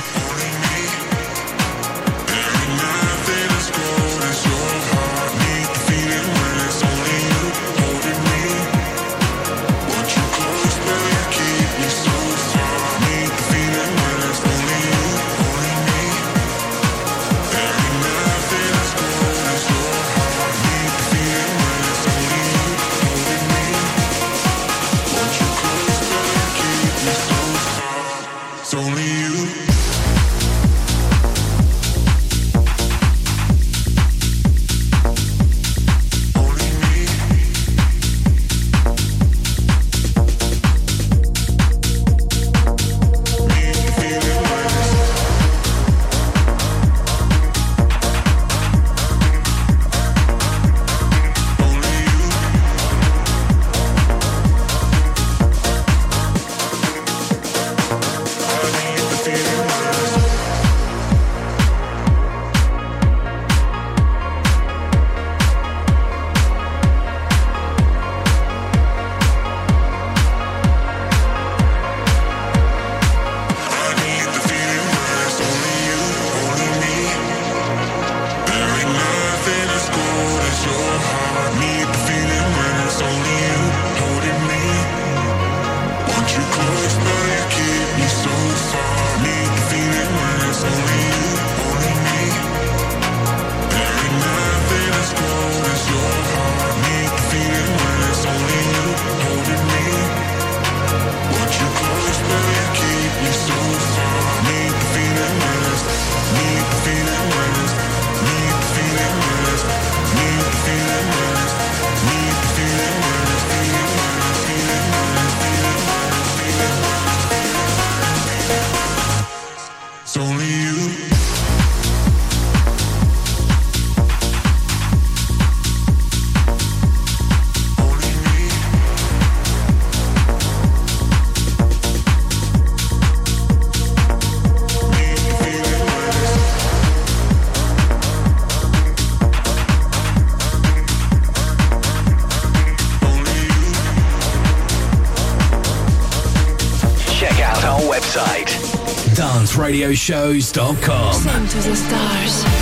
danceradioshows.com. Sing to the stars.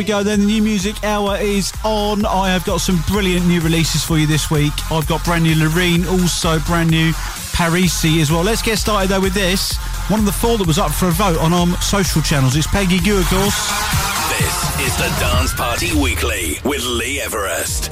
We go then. The new music hour is on. I have got some brilliant new releases for you this week. I've got brand new Loreen, also brand new Parisi as well. Let's get started though with this. One of the four that was up for a vote on our social channels. It's Peggy Gou, of course. This is the Dance Party Weekly with Lee Everest.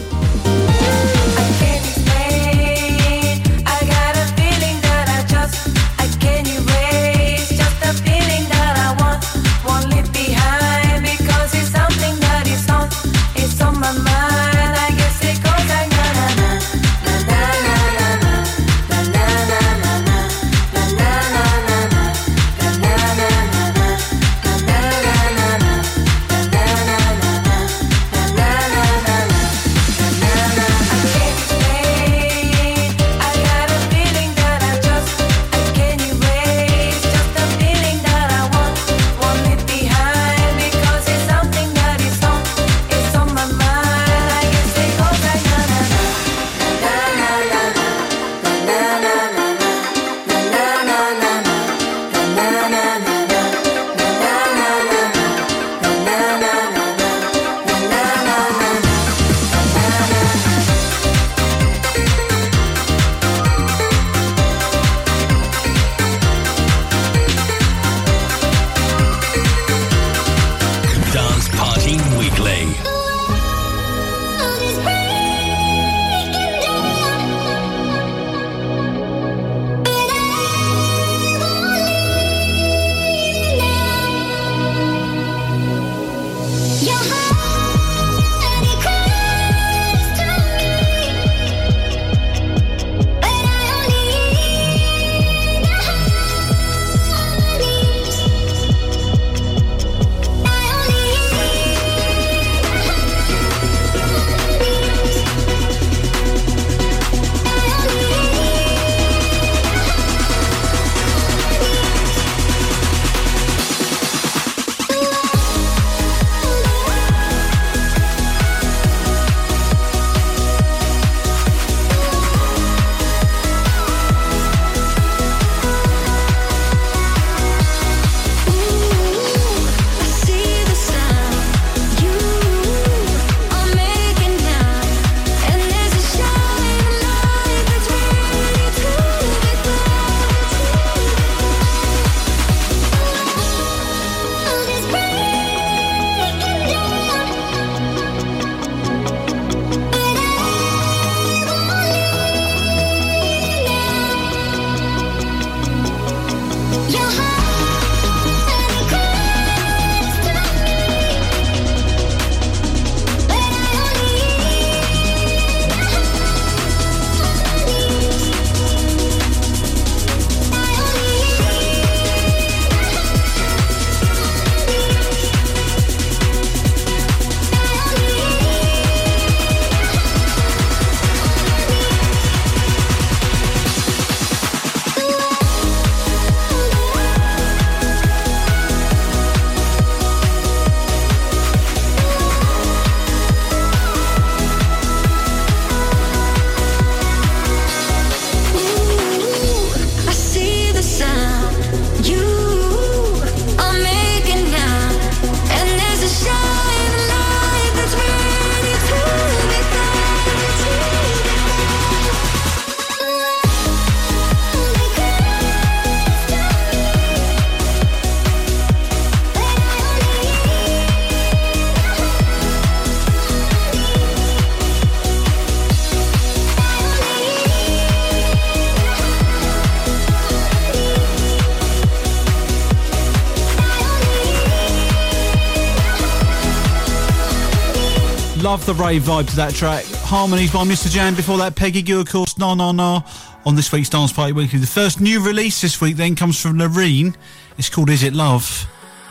Love the rave vibe to that track. Harmonies by Mr. Jan. Before that, Peggy Gou, of course, No No No on this week's Dance Party Weekly. The first new release this week then comes from Loreen. It's called Is It Love?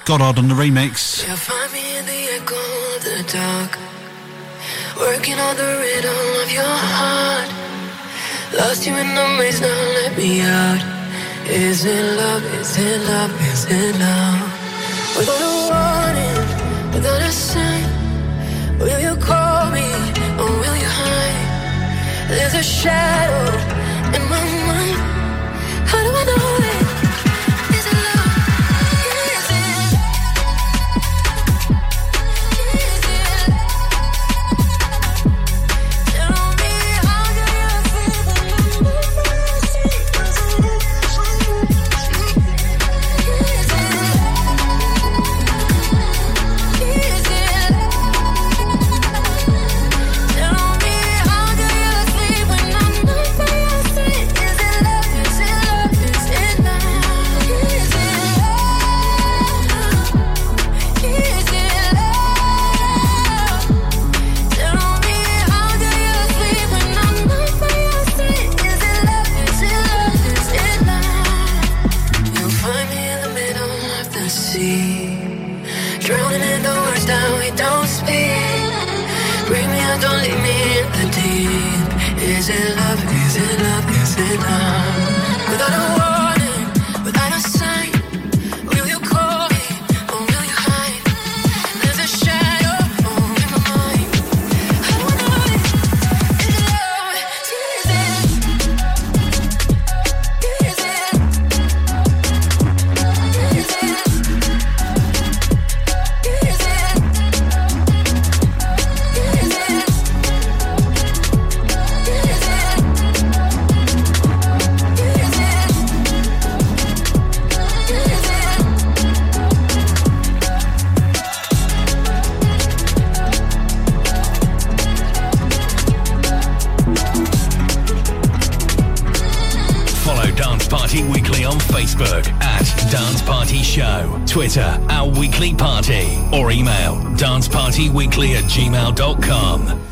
Goddard on the remix. You'll find me in the echo of the dark, working on the rhythm of your heart. Lost you in the maze, now let me out. Is it love? Is it love? Is it love? Without a warning, without a sign, will you call me or will you hide? There's a shadow Is Twitter, Our Weekly Party, or email dancepartyweekly at gmail.com.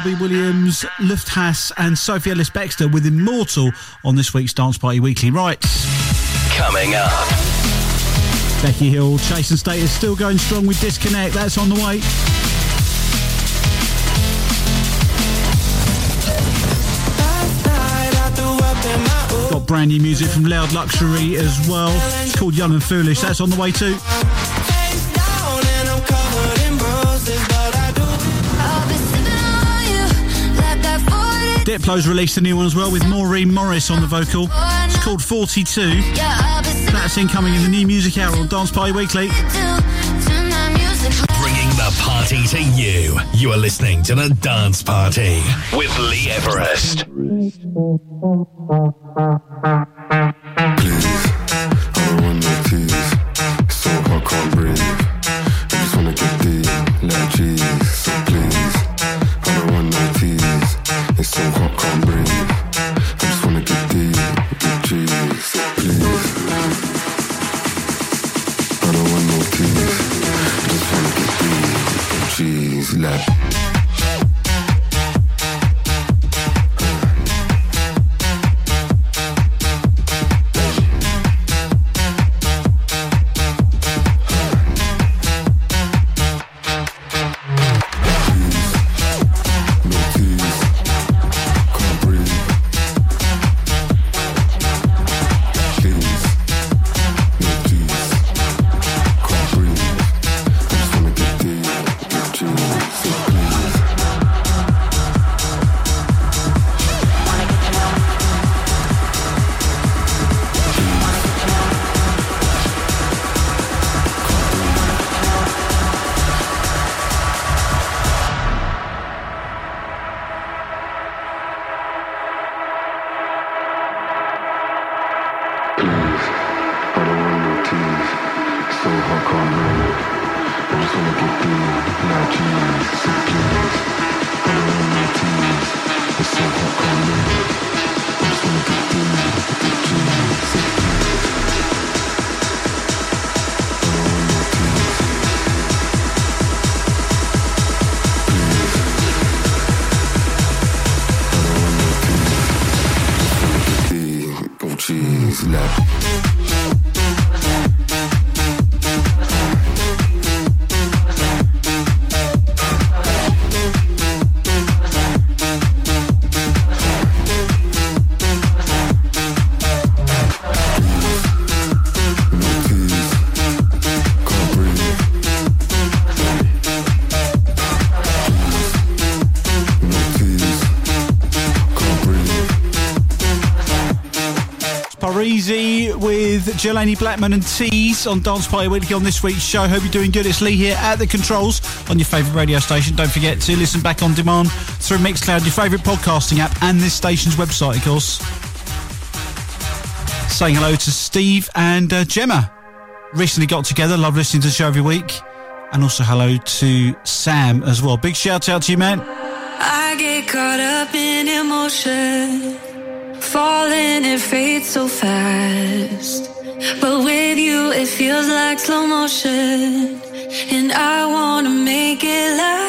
Robbie Williams, Lufthaus, and Sophie Ellis Bextor with Immortal on this week's Dance Party Weekly. Right. Coming up. Becky Hill, Chase and is still going strong with Disconnect. That's on the way. Got brand new music from Loud Luxury as well. It's called Young and Foolish. That's on the way too. Diplo's released a new one as well with Maren Morris on the vocal. It's called 42. That's incoming in the new music hour on Dance Party Weekly. Bringing the party to you. You are listening to the Dance Party with Lee Everest. With Blackman and Tease on Dance Party Weekly on this week's show. Hope you're doing good. It's Lee here at the controls on your favourite radio station. Don't forget to listen back on demand through Mixcloud, your favourite podcasting app, and this station's website, of course. Saying hello to Steve and uh, Gemma. Recently got together. Love listening to the show every week. And also hello to Sam as well. Big shout out to you, man. I get caught up in emotion, falling it fades so fast. But with you, it feels like slow motion, and I wanna make it last.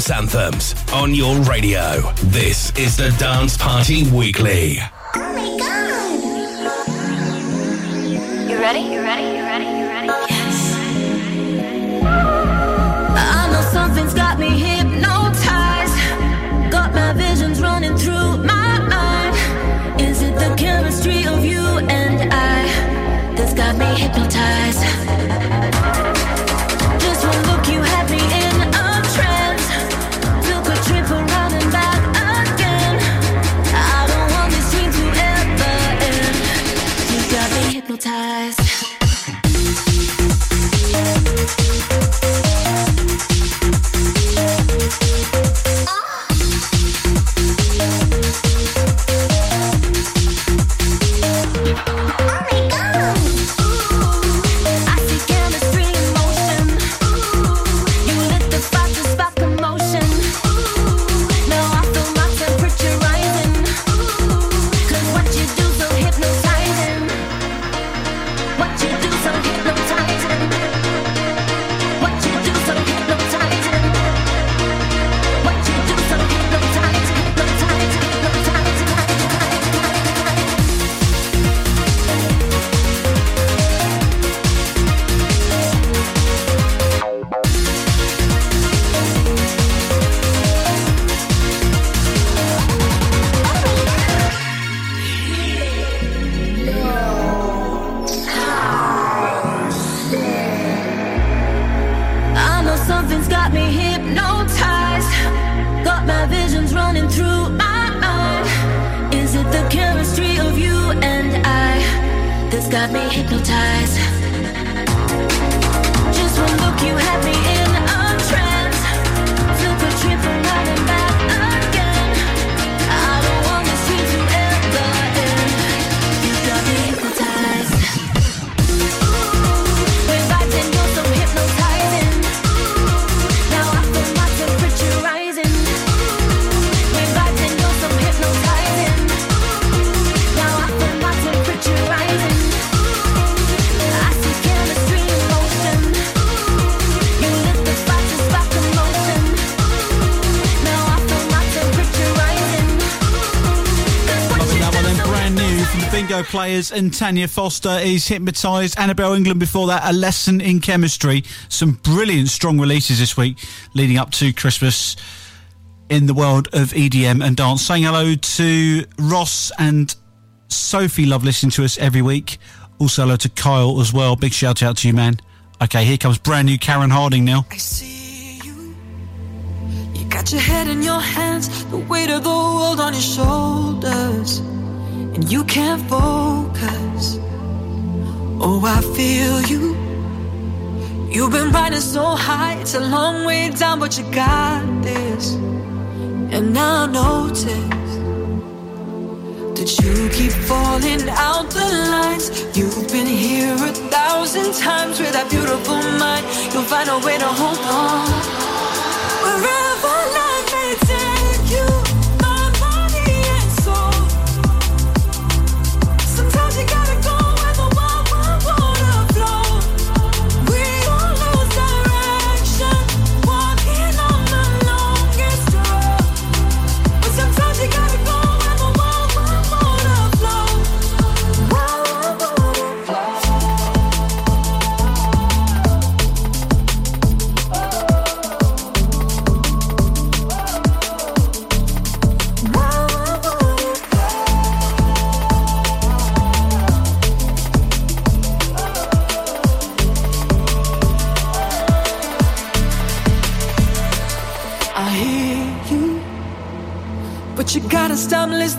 dance anthems on your radio. This is the Dance Party Weekly. Oh my god! You ready? You ready? And Tanya Foster is Hypnotised. Annabelle England before that, A Lesson in Chemistry. Some brilliant, strong releases this week leading up to Christmas in the world of EDM and dance. Saying hello to Ross and Sophie, love listening to us every week. Also, hello to Kyle as well. Big shout out to you, man. Okay, here comes brand new Karen Harding now. I see you. You got your head in your hands, the weight of the world on your shoulders you can't focus. Oh, I feel you. You've been riding so high, it's a long way down, but you got this. And I notice that you keep falling out the lines. You've been here a thousand times with that beautiful mind. You'll find a way to hold on.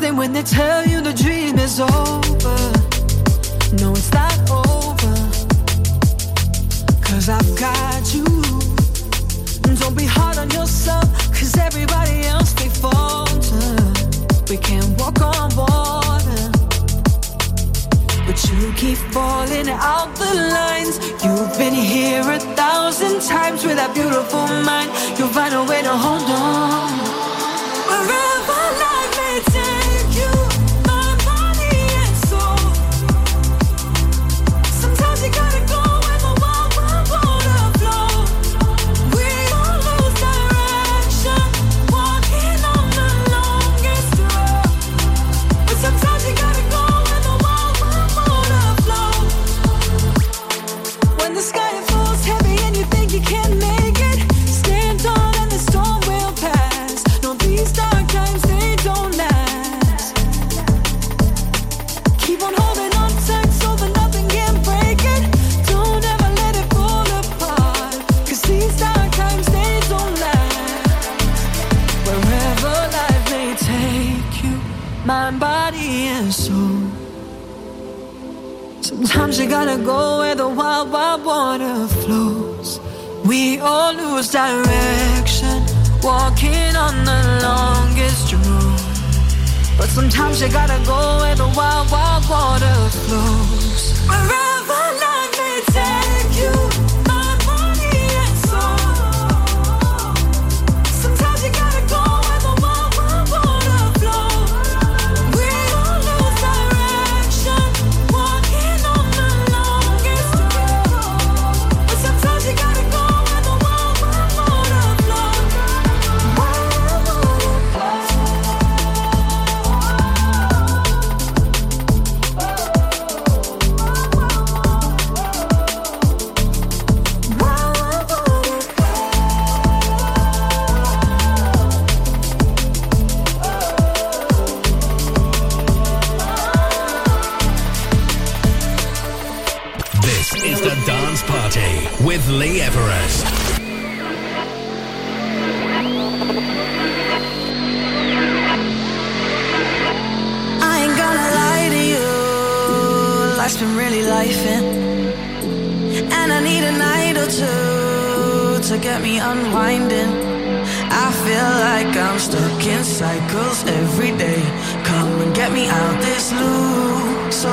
than when they tell you gotta go where the wild, wild water flows. We all lose direction, walking on the longest road. But sometimes you gotta go where the wild, wild water flows. Wherever Lee Everest. I ain't gonna lie to you. Life's been really lifing. And I need a night or two to get me unwinding. I feel like I'm stuck in cycles every day. Come and get me out this loop. So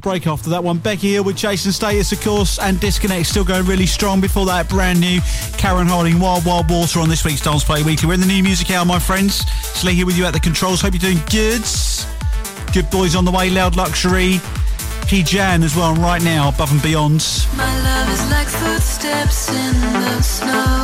Break after that one. Becky Hill with Chase and Status, of course, and Disconnect still going really strong. Before that, brand new Karen Harding, Wild Wild Water on this week's Dance Party Weekly. We're in the new music hour, my friends. Slee here with you at the controls. Hope you're doing good. Good boys on the way, Loud Luxury. P Jan as well, right now, above and beyond. My love is like footsteps in the snow,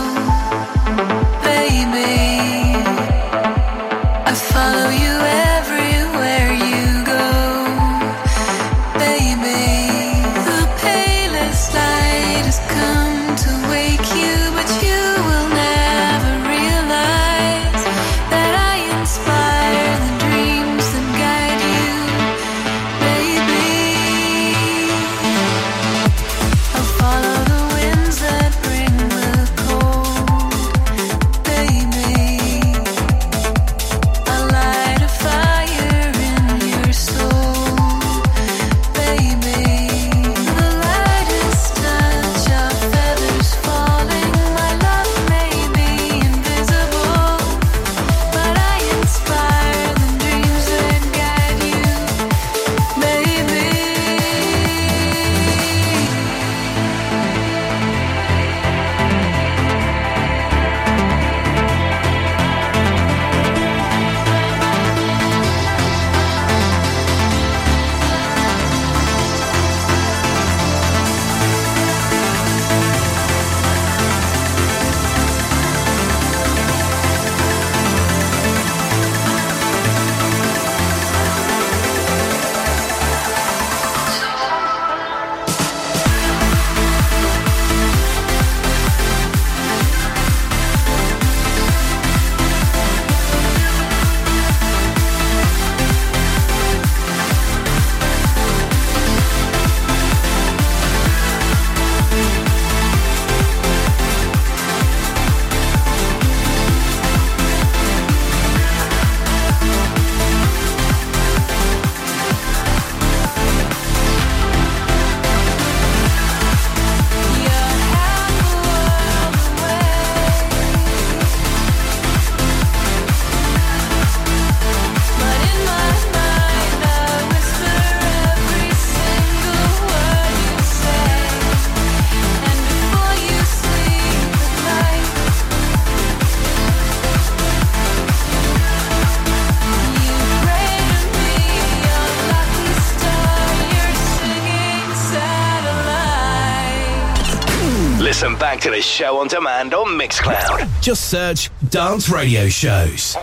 show on demand on Mixcloud. Just search Dance Radio Shows.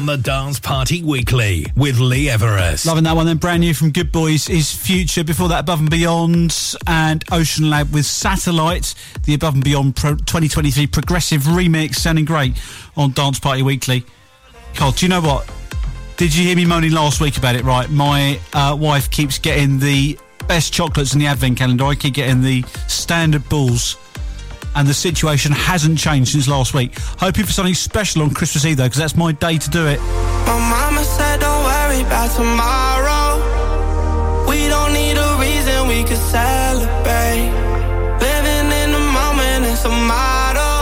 On the Dance Party Weekly with Lee Everest. Loving that one. Then brand new from Good Boys is Future. Before that, Above and Beyond and OceanLab with Satellite. The Above and Beyond Pro 2023 progressive remix, sounding great on Dance Party Weekly. God, do you know what? Did you hear me moaning last week about it? Right, my uh, wife keeps getting the best chocolates in the advent calendar. I keep getting the standard balls. And the situation hasn't changed since last week. Hoping for something special on Christmas Eve though, because that's my day to do it. My mama said, don't worry about tomorrow. We don't need a reason, we can celebrate. Living in the moment, it's a motto.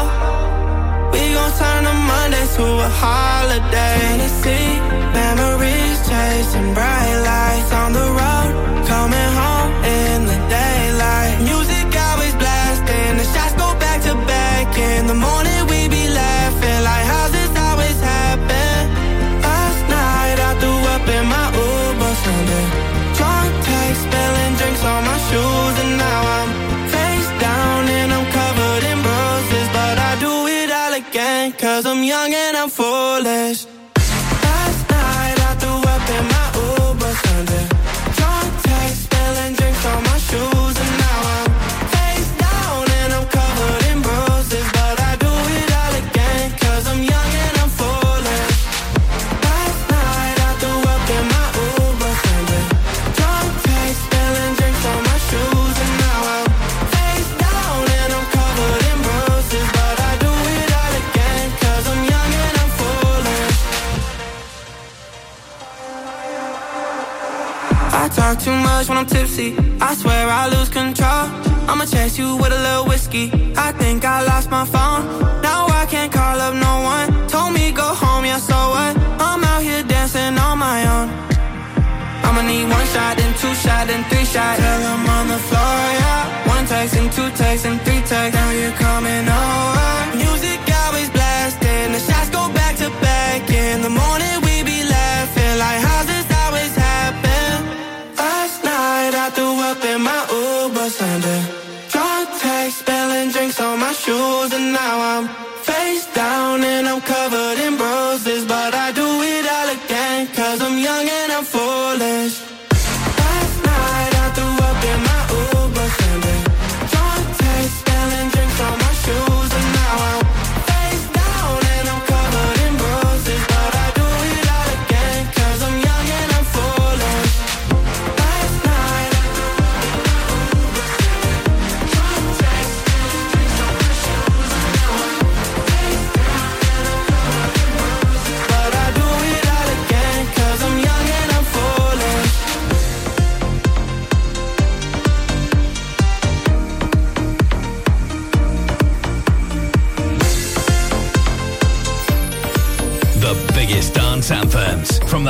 We gon' turn a Monday to a holiday. Tennessee, memories chasing bright lights on the road. When I'm tipsy. I swear I lose control. I'ma chase you with a little whiskey. I think I lost my phone. Now I can't call up no one. Told me go home, yeah, so what? I'm out here dancing on my own. I'ma need one shot, then two shot, then three shots. Till I'm on the floor, yeah. One text and two texts and three texts. Now you're coming over.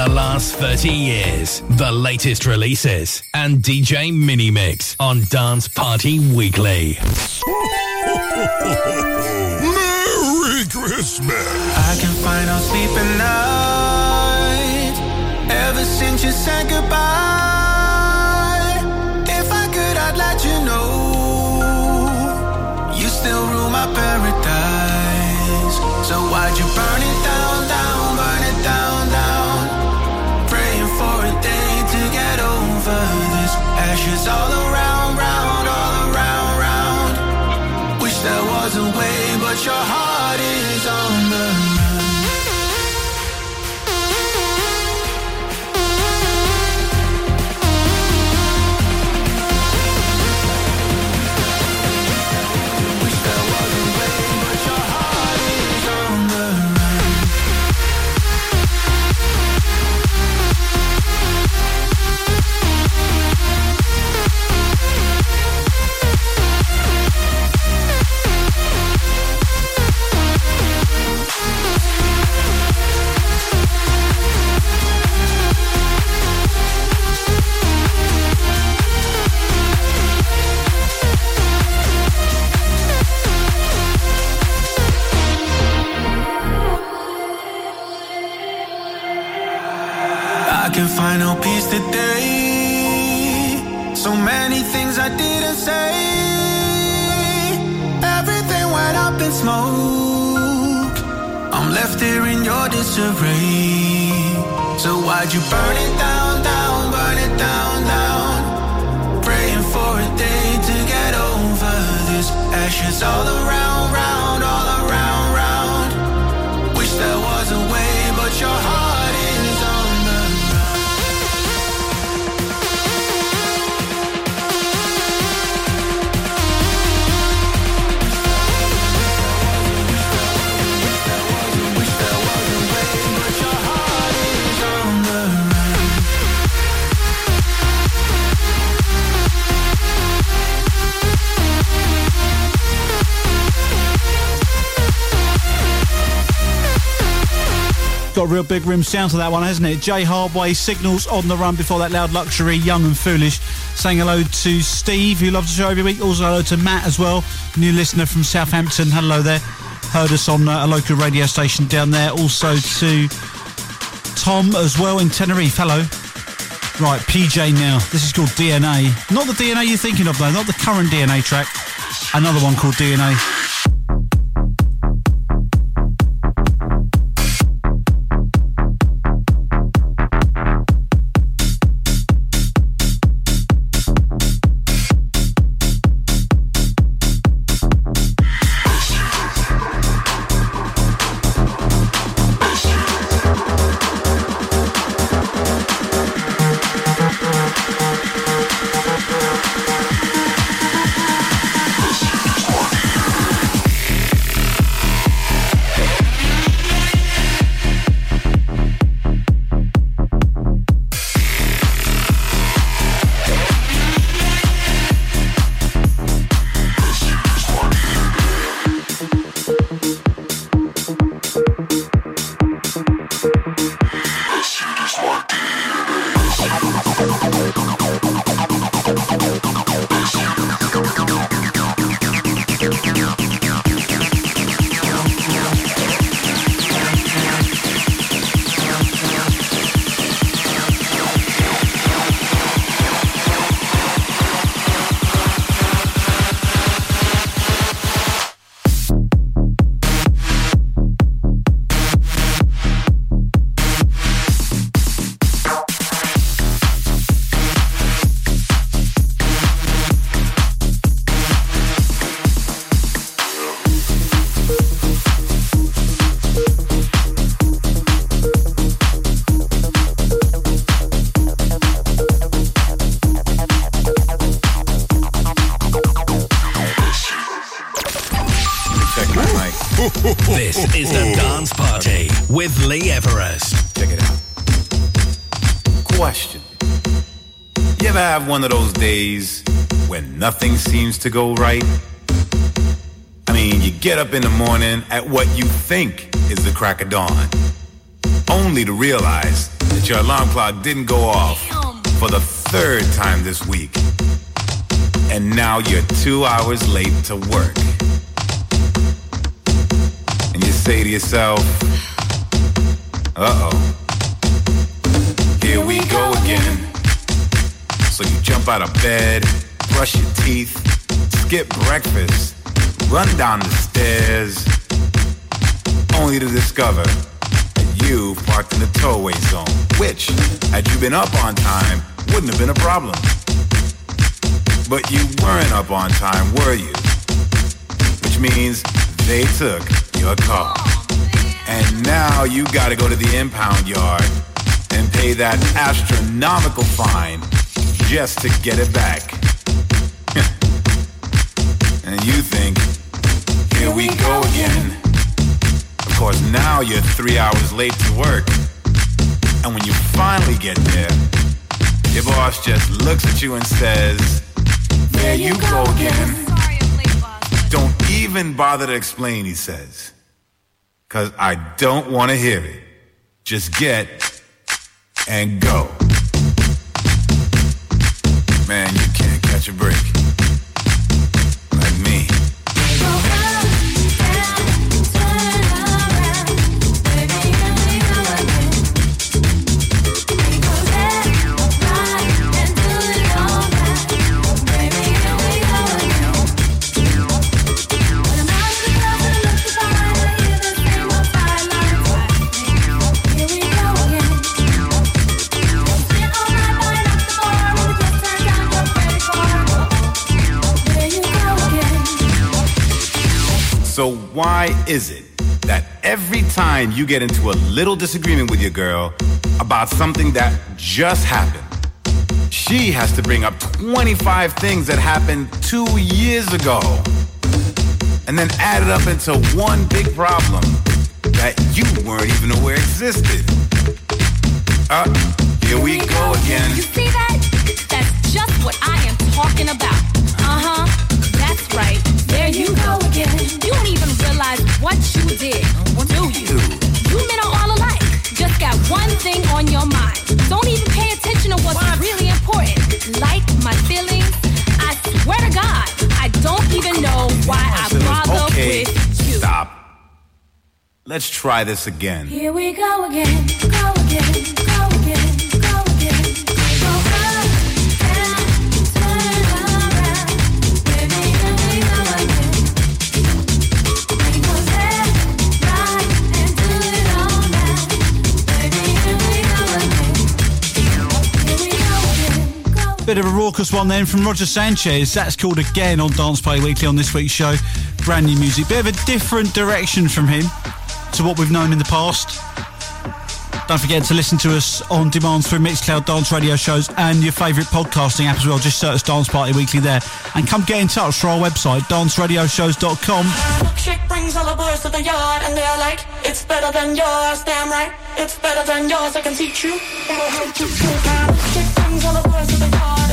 Past 30 years. The latest releases and DJ mini mix on Dance Party Weekly. Merry Christmas! I can find no sleep at night ever since you said goodbye. Today. So many things I didn't say. Everything went up in smoke. I'm left here in your disarray. So why'd you burn it down, down, burn it down, down? Praying for a day to get over this. Ashes all around, round, all around, Got real big rim sound to that one, hasn't it? Jay Hardway, Signals on the run before that loud luxury, Young and Foolish. Saying hello to Steve, who loves the show every week. Also hello to Matt as well, new listener from Southampton. Hello there. Heard us on uh, a local radio station down there. Also to Tom as well in Tenerife. Hello. Right, PJ now. This is called DNA. Not the DNA you're thinking of though, not the current DNA track. Another one called DNA. Have one of those days when nothing seems to go right? I mean, you get up in the morning at what you think is the crack of dawn, only to realize that your alarm clock didn't go off for the third time this week. And now you're two hours late to work. And you say to yourself, uh oh, here we go again. So you jump out of bed, brush your teeth, skip breakfast, run down the stairs, only to discover that you parked in the towaway zone, which, had you been up on time, wouldn't have been a problem. But you weren't up on time, were you? Which means they took your car. And now you gotta go to the impound yard and pay that astronomical fine just to get it back. and you think, here we go again. Of course, now you're three hours late to work. And when you finally get there, your boss just looks at you and says, There you go again. Don't even bother to explain, he says. Cause I don't want to hear it. Just get and go. Man, you can't catch a break. Why is it that every time you get into a little disagreement with your girl about something that just happened, she has to bring up 25 things that happened two years ago and then add it up into one big problem that you weren't even aware existed? Uh, here we go again. You see that? That's just what I am talking about. Uh huh. Right. There you go again. You don't even realize what you did, do you? You men are all alike. Just got one thing on your mind. Don't even pay attention to what's really important. Like my feelings. I swear to God, I don't even know why I bother Okay, with you. stop. Let's try this again. Here we go again. Go again. Go again. Go again. Bit of a raucous one then from Roger Sanchez. That's called Again on Dance Party Weekly on this week's show. Brand new music. Bit of a different direction from him to what we've known in the past. Don't forget to listen to us on demand through Mixcloud dance radio shows and your favourite podcasting app as well. Just search Dance Party Weekly there. And come get in touch through our website, danceradioshows.com. Milkshake brings all the boys to the yard and they're like, it's better than yours, damn right. It's better than yours, I can. All the boys to the yard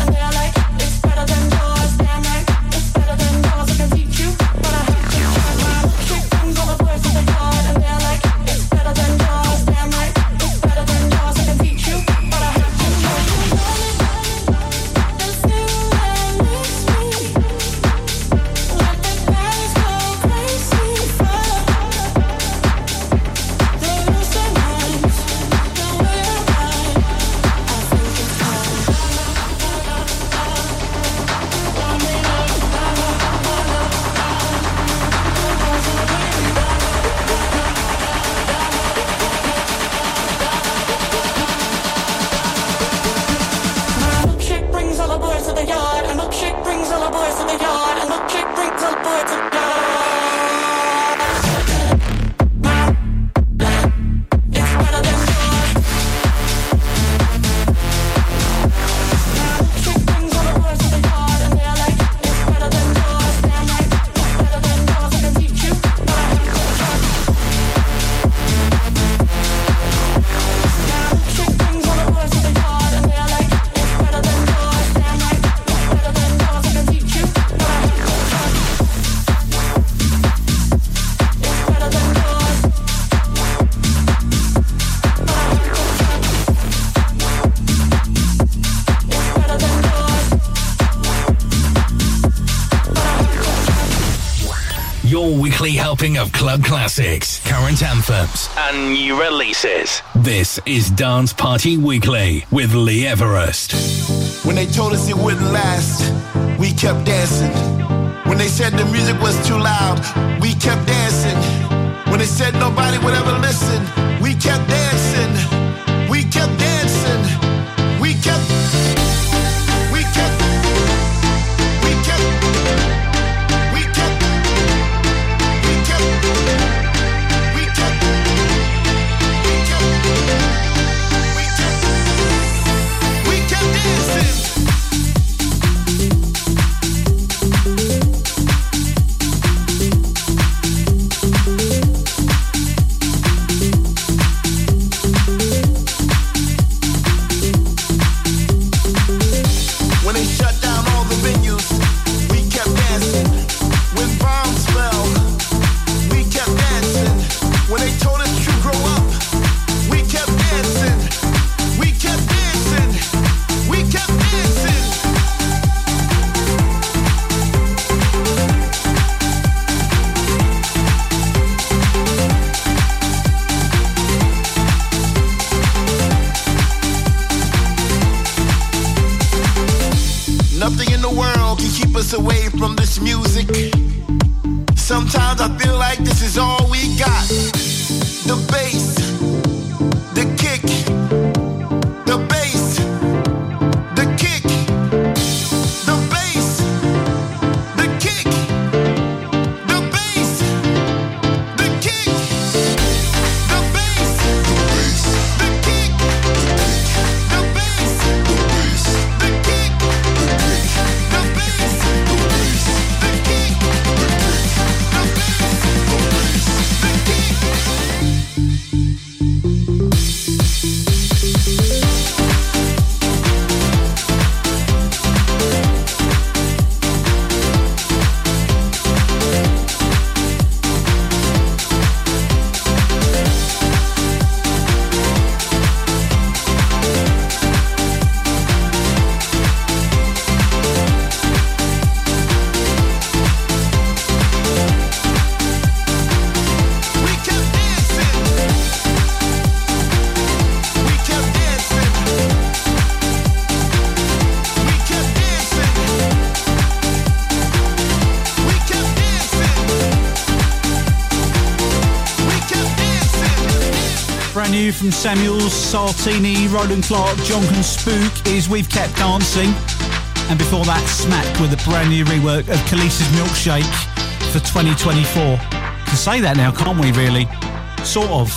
of club classics, current anthems, and new releases. This is Dance Party Weekly with Lee Everest. When they told us it wouldn't last, we kept dancing. When they said the music was too loud, we kept dancing. When they said nobody would ever listen, we kept dancing. Jason Samuels, Sartini, Roland Clark, Jonkin Spook is We've Kept Dancing. And before that, Smack with a brand new rework of Kelis's Milkshake for 2024. Can say that now, can't we, really? Sort of.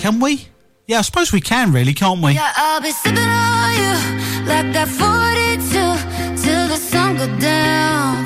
Can we? Yeah, I suppose we can, really, can't we? Yeah, I'll be sipping on you like that 42 till the sun go down.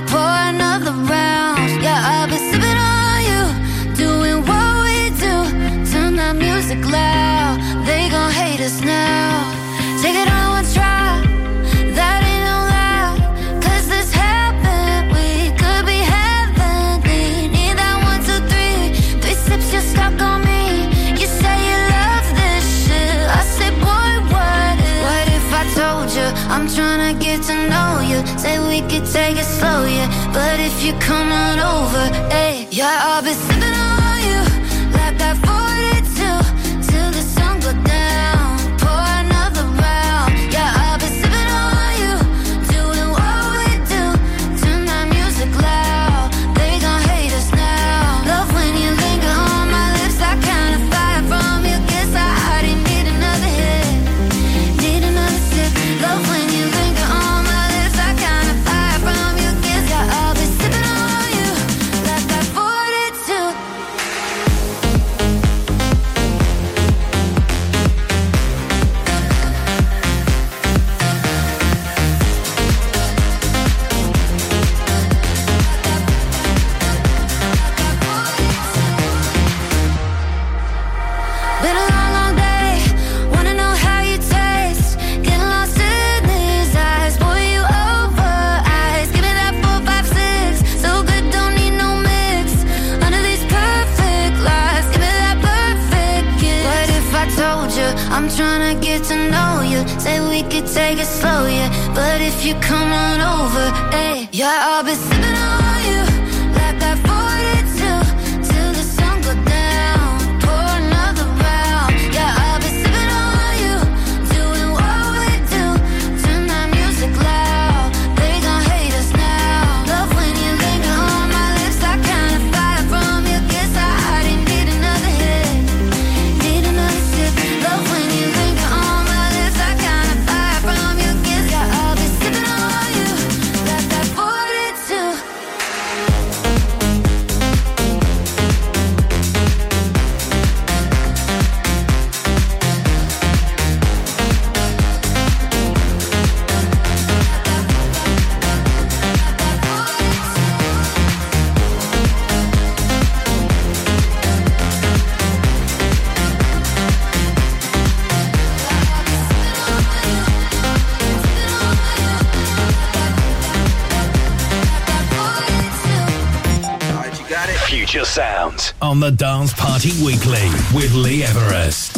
Say we could take it slow, yeah. But if you come on over, hey, yeah, I'll be sipping on. On the Dance Party Weekly with Lee Everest.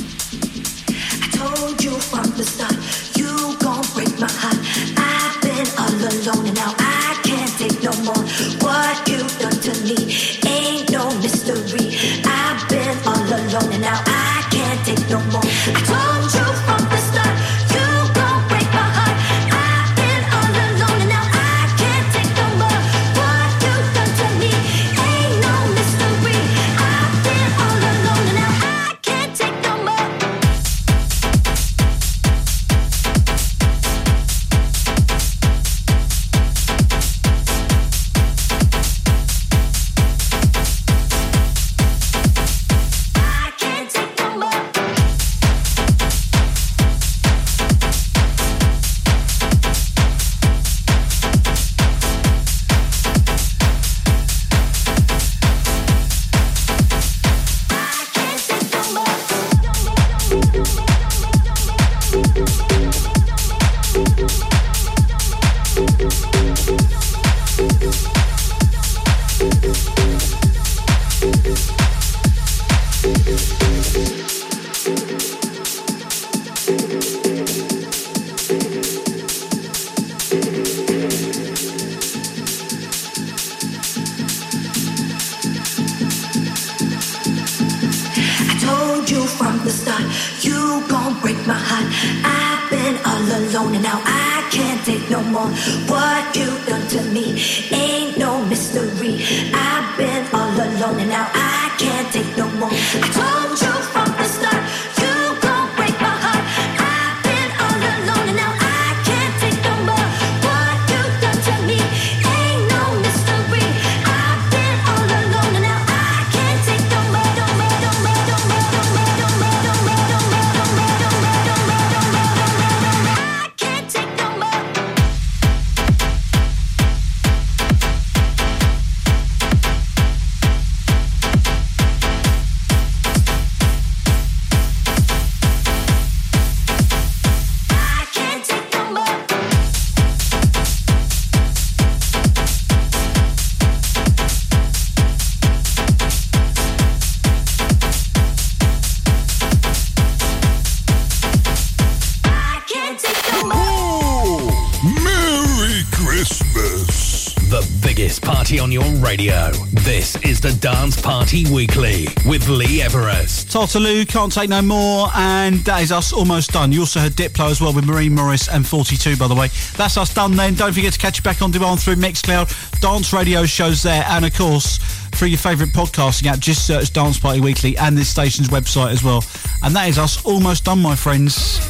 The Dance Party Weekly with Lee Everest. Tartaloo, Can't Take No More, and that is us almost done. You also heard Diplo as well with Maren Morris and 42, by the way. That's us done then. Don't forget to catch you back on demand through Mixcloud, dance radio shows there, and of course, through your favourite podcasting app. Just search Dance Party Weekly and this station's website as well. And that is us almost done, my friends.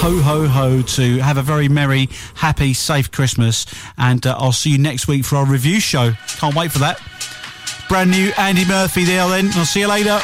Ho, ho, ho, to have a very merry, happy, safe Christmas. And uh, I'll see you next week for our review show. Can't wait for that. Brand new Andy Murphy there then. I'll see you later.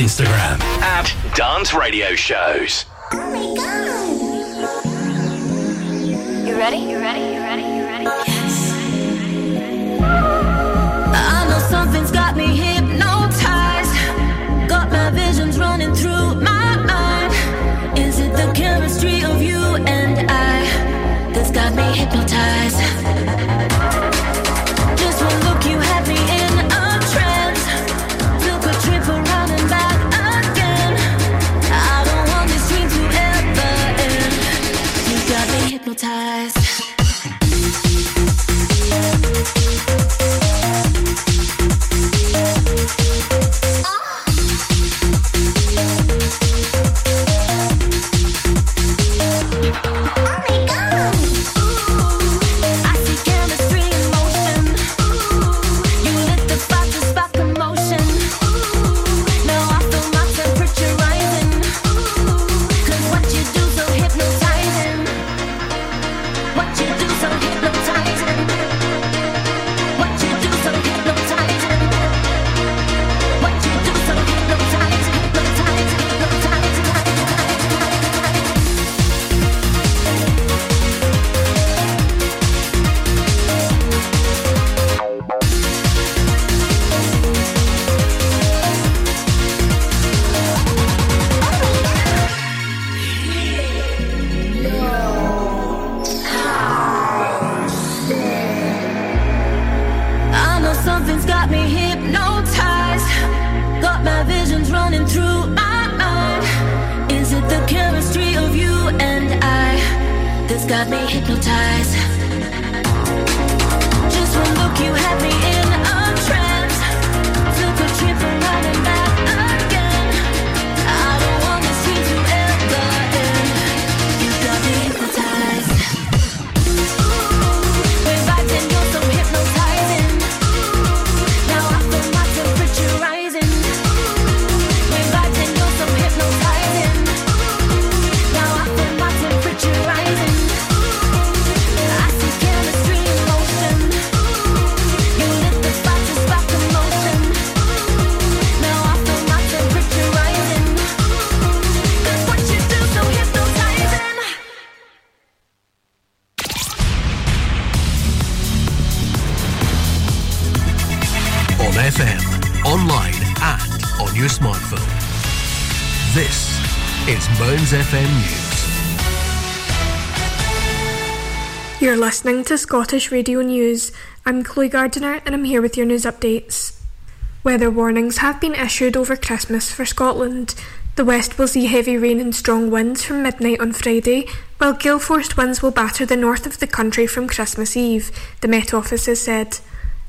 Instagram at Dance Radio Shows. Listening to Scottish Radio News. I'm Chloe Gardiner and I'm here with your news updates. Weather warnings have been issued over Christmas for Scotland. The west will see heavy rain and strong winds from midnight on Friday, while gale force winds will batter the north of the country from Christmas Eve, the Met Office has said.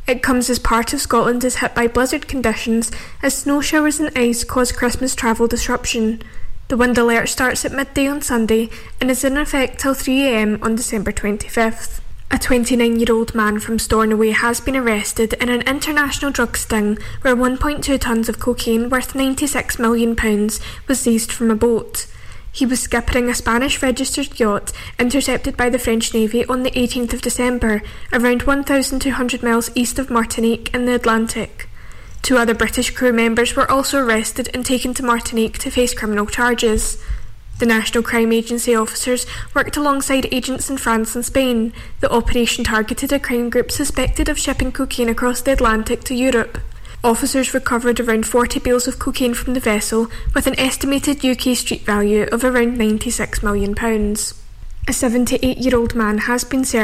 It comes as part of Scotland is hit by blizzard conditions as snow showers and ice cause Christmas travel disruption. The wind alert starts at midday on Sunday and is in effect till 3am on December 25th. A 29 year old man from Stornoway has been arrested in an international drug sting where 1.2 tonnes of cocaine worth £96 million was seized from a boat. He was skippering a Spanish registered yacht intercepted by the French Navy on the 18th of December, around 1,200 miles east of Martinique in the Atlantic. Two other British crew members were also arrested and taken to Martinique to face criminal charges. The National Crime Agency officers worked alongside agents in France and Spain. The operation targeted a crime group suspected of shipping cocaine across the Atlantic to Europe. Officers recovered around 40 bales of cocaine from the vessel with an estimated UK street value of around £96 million. A 78 year old man has been served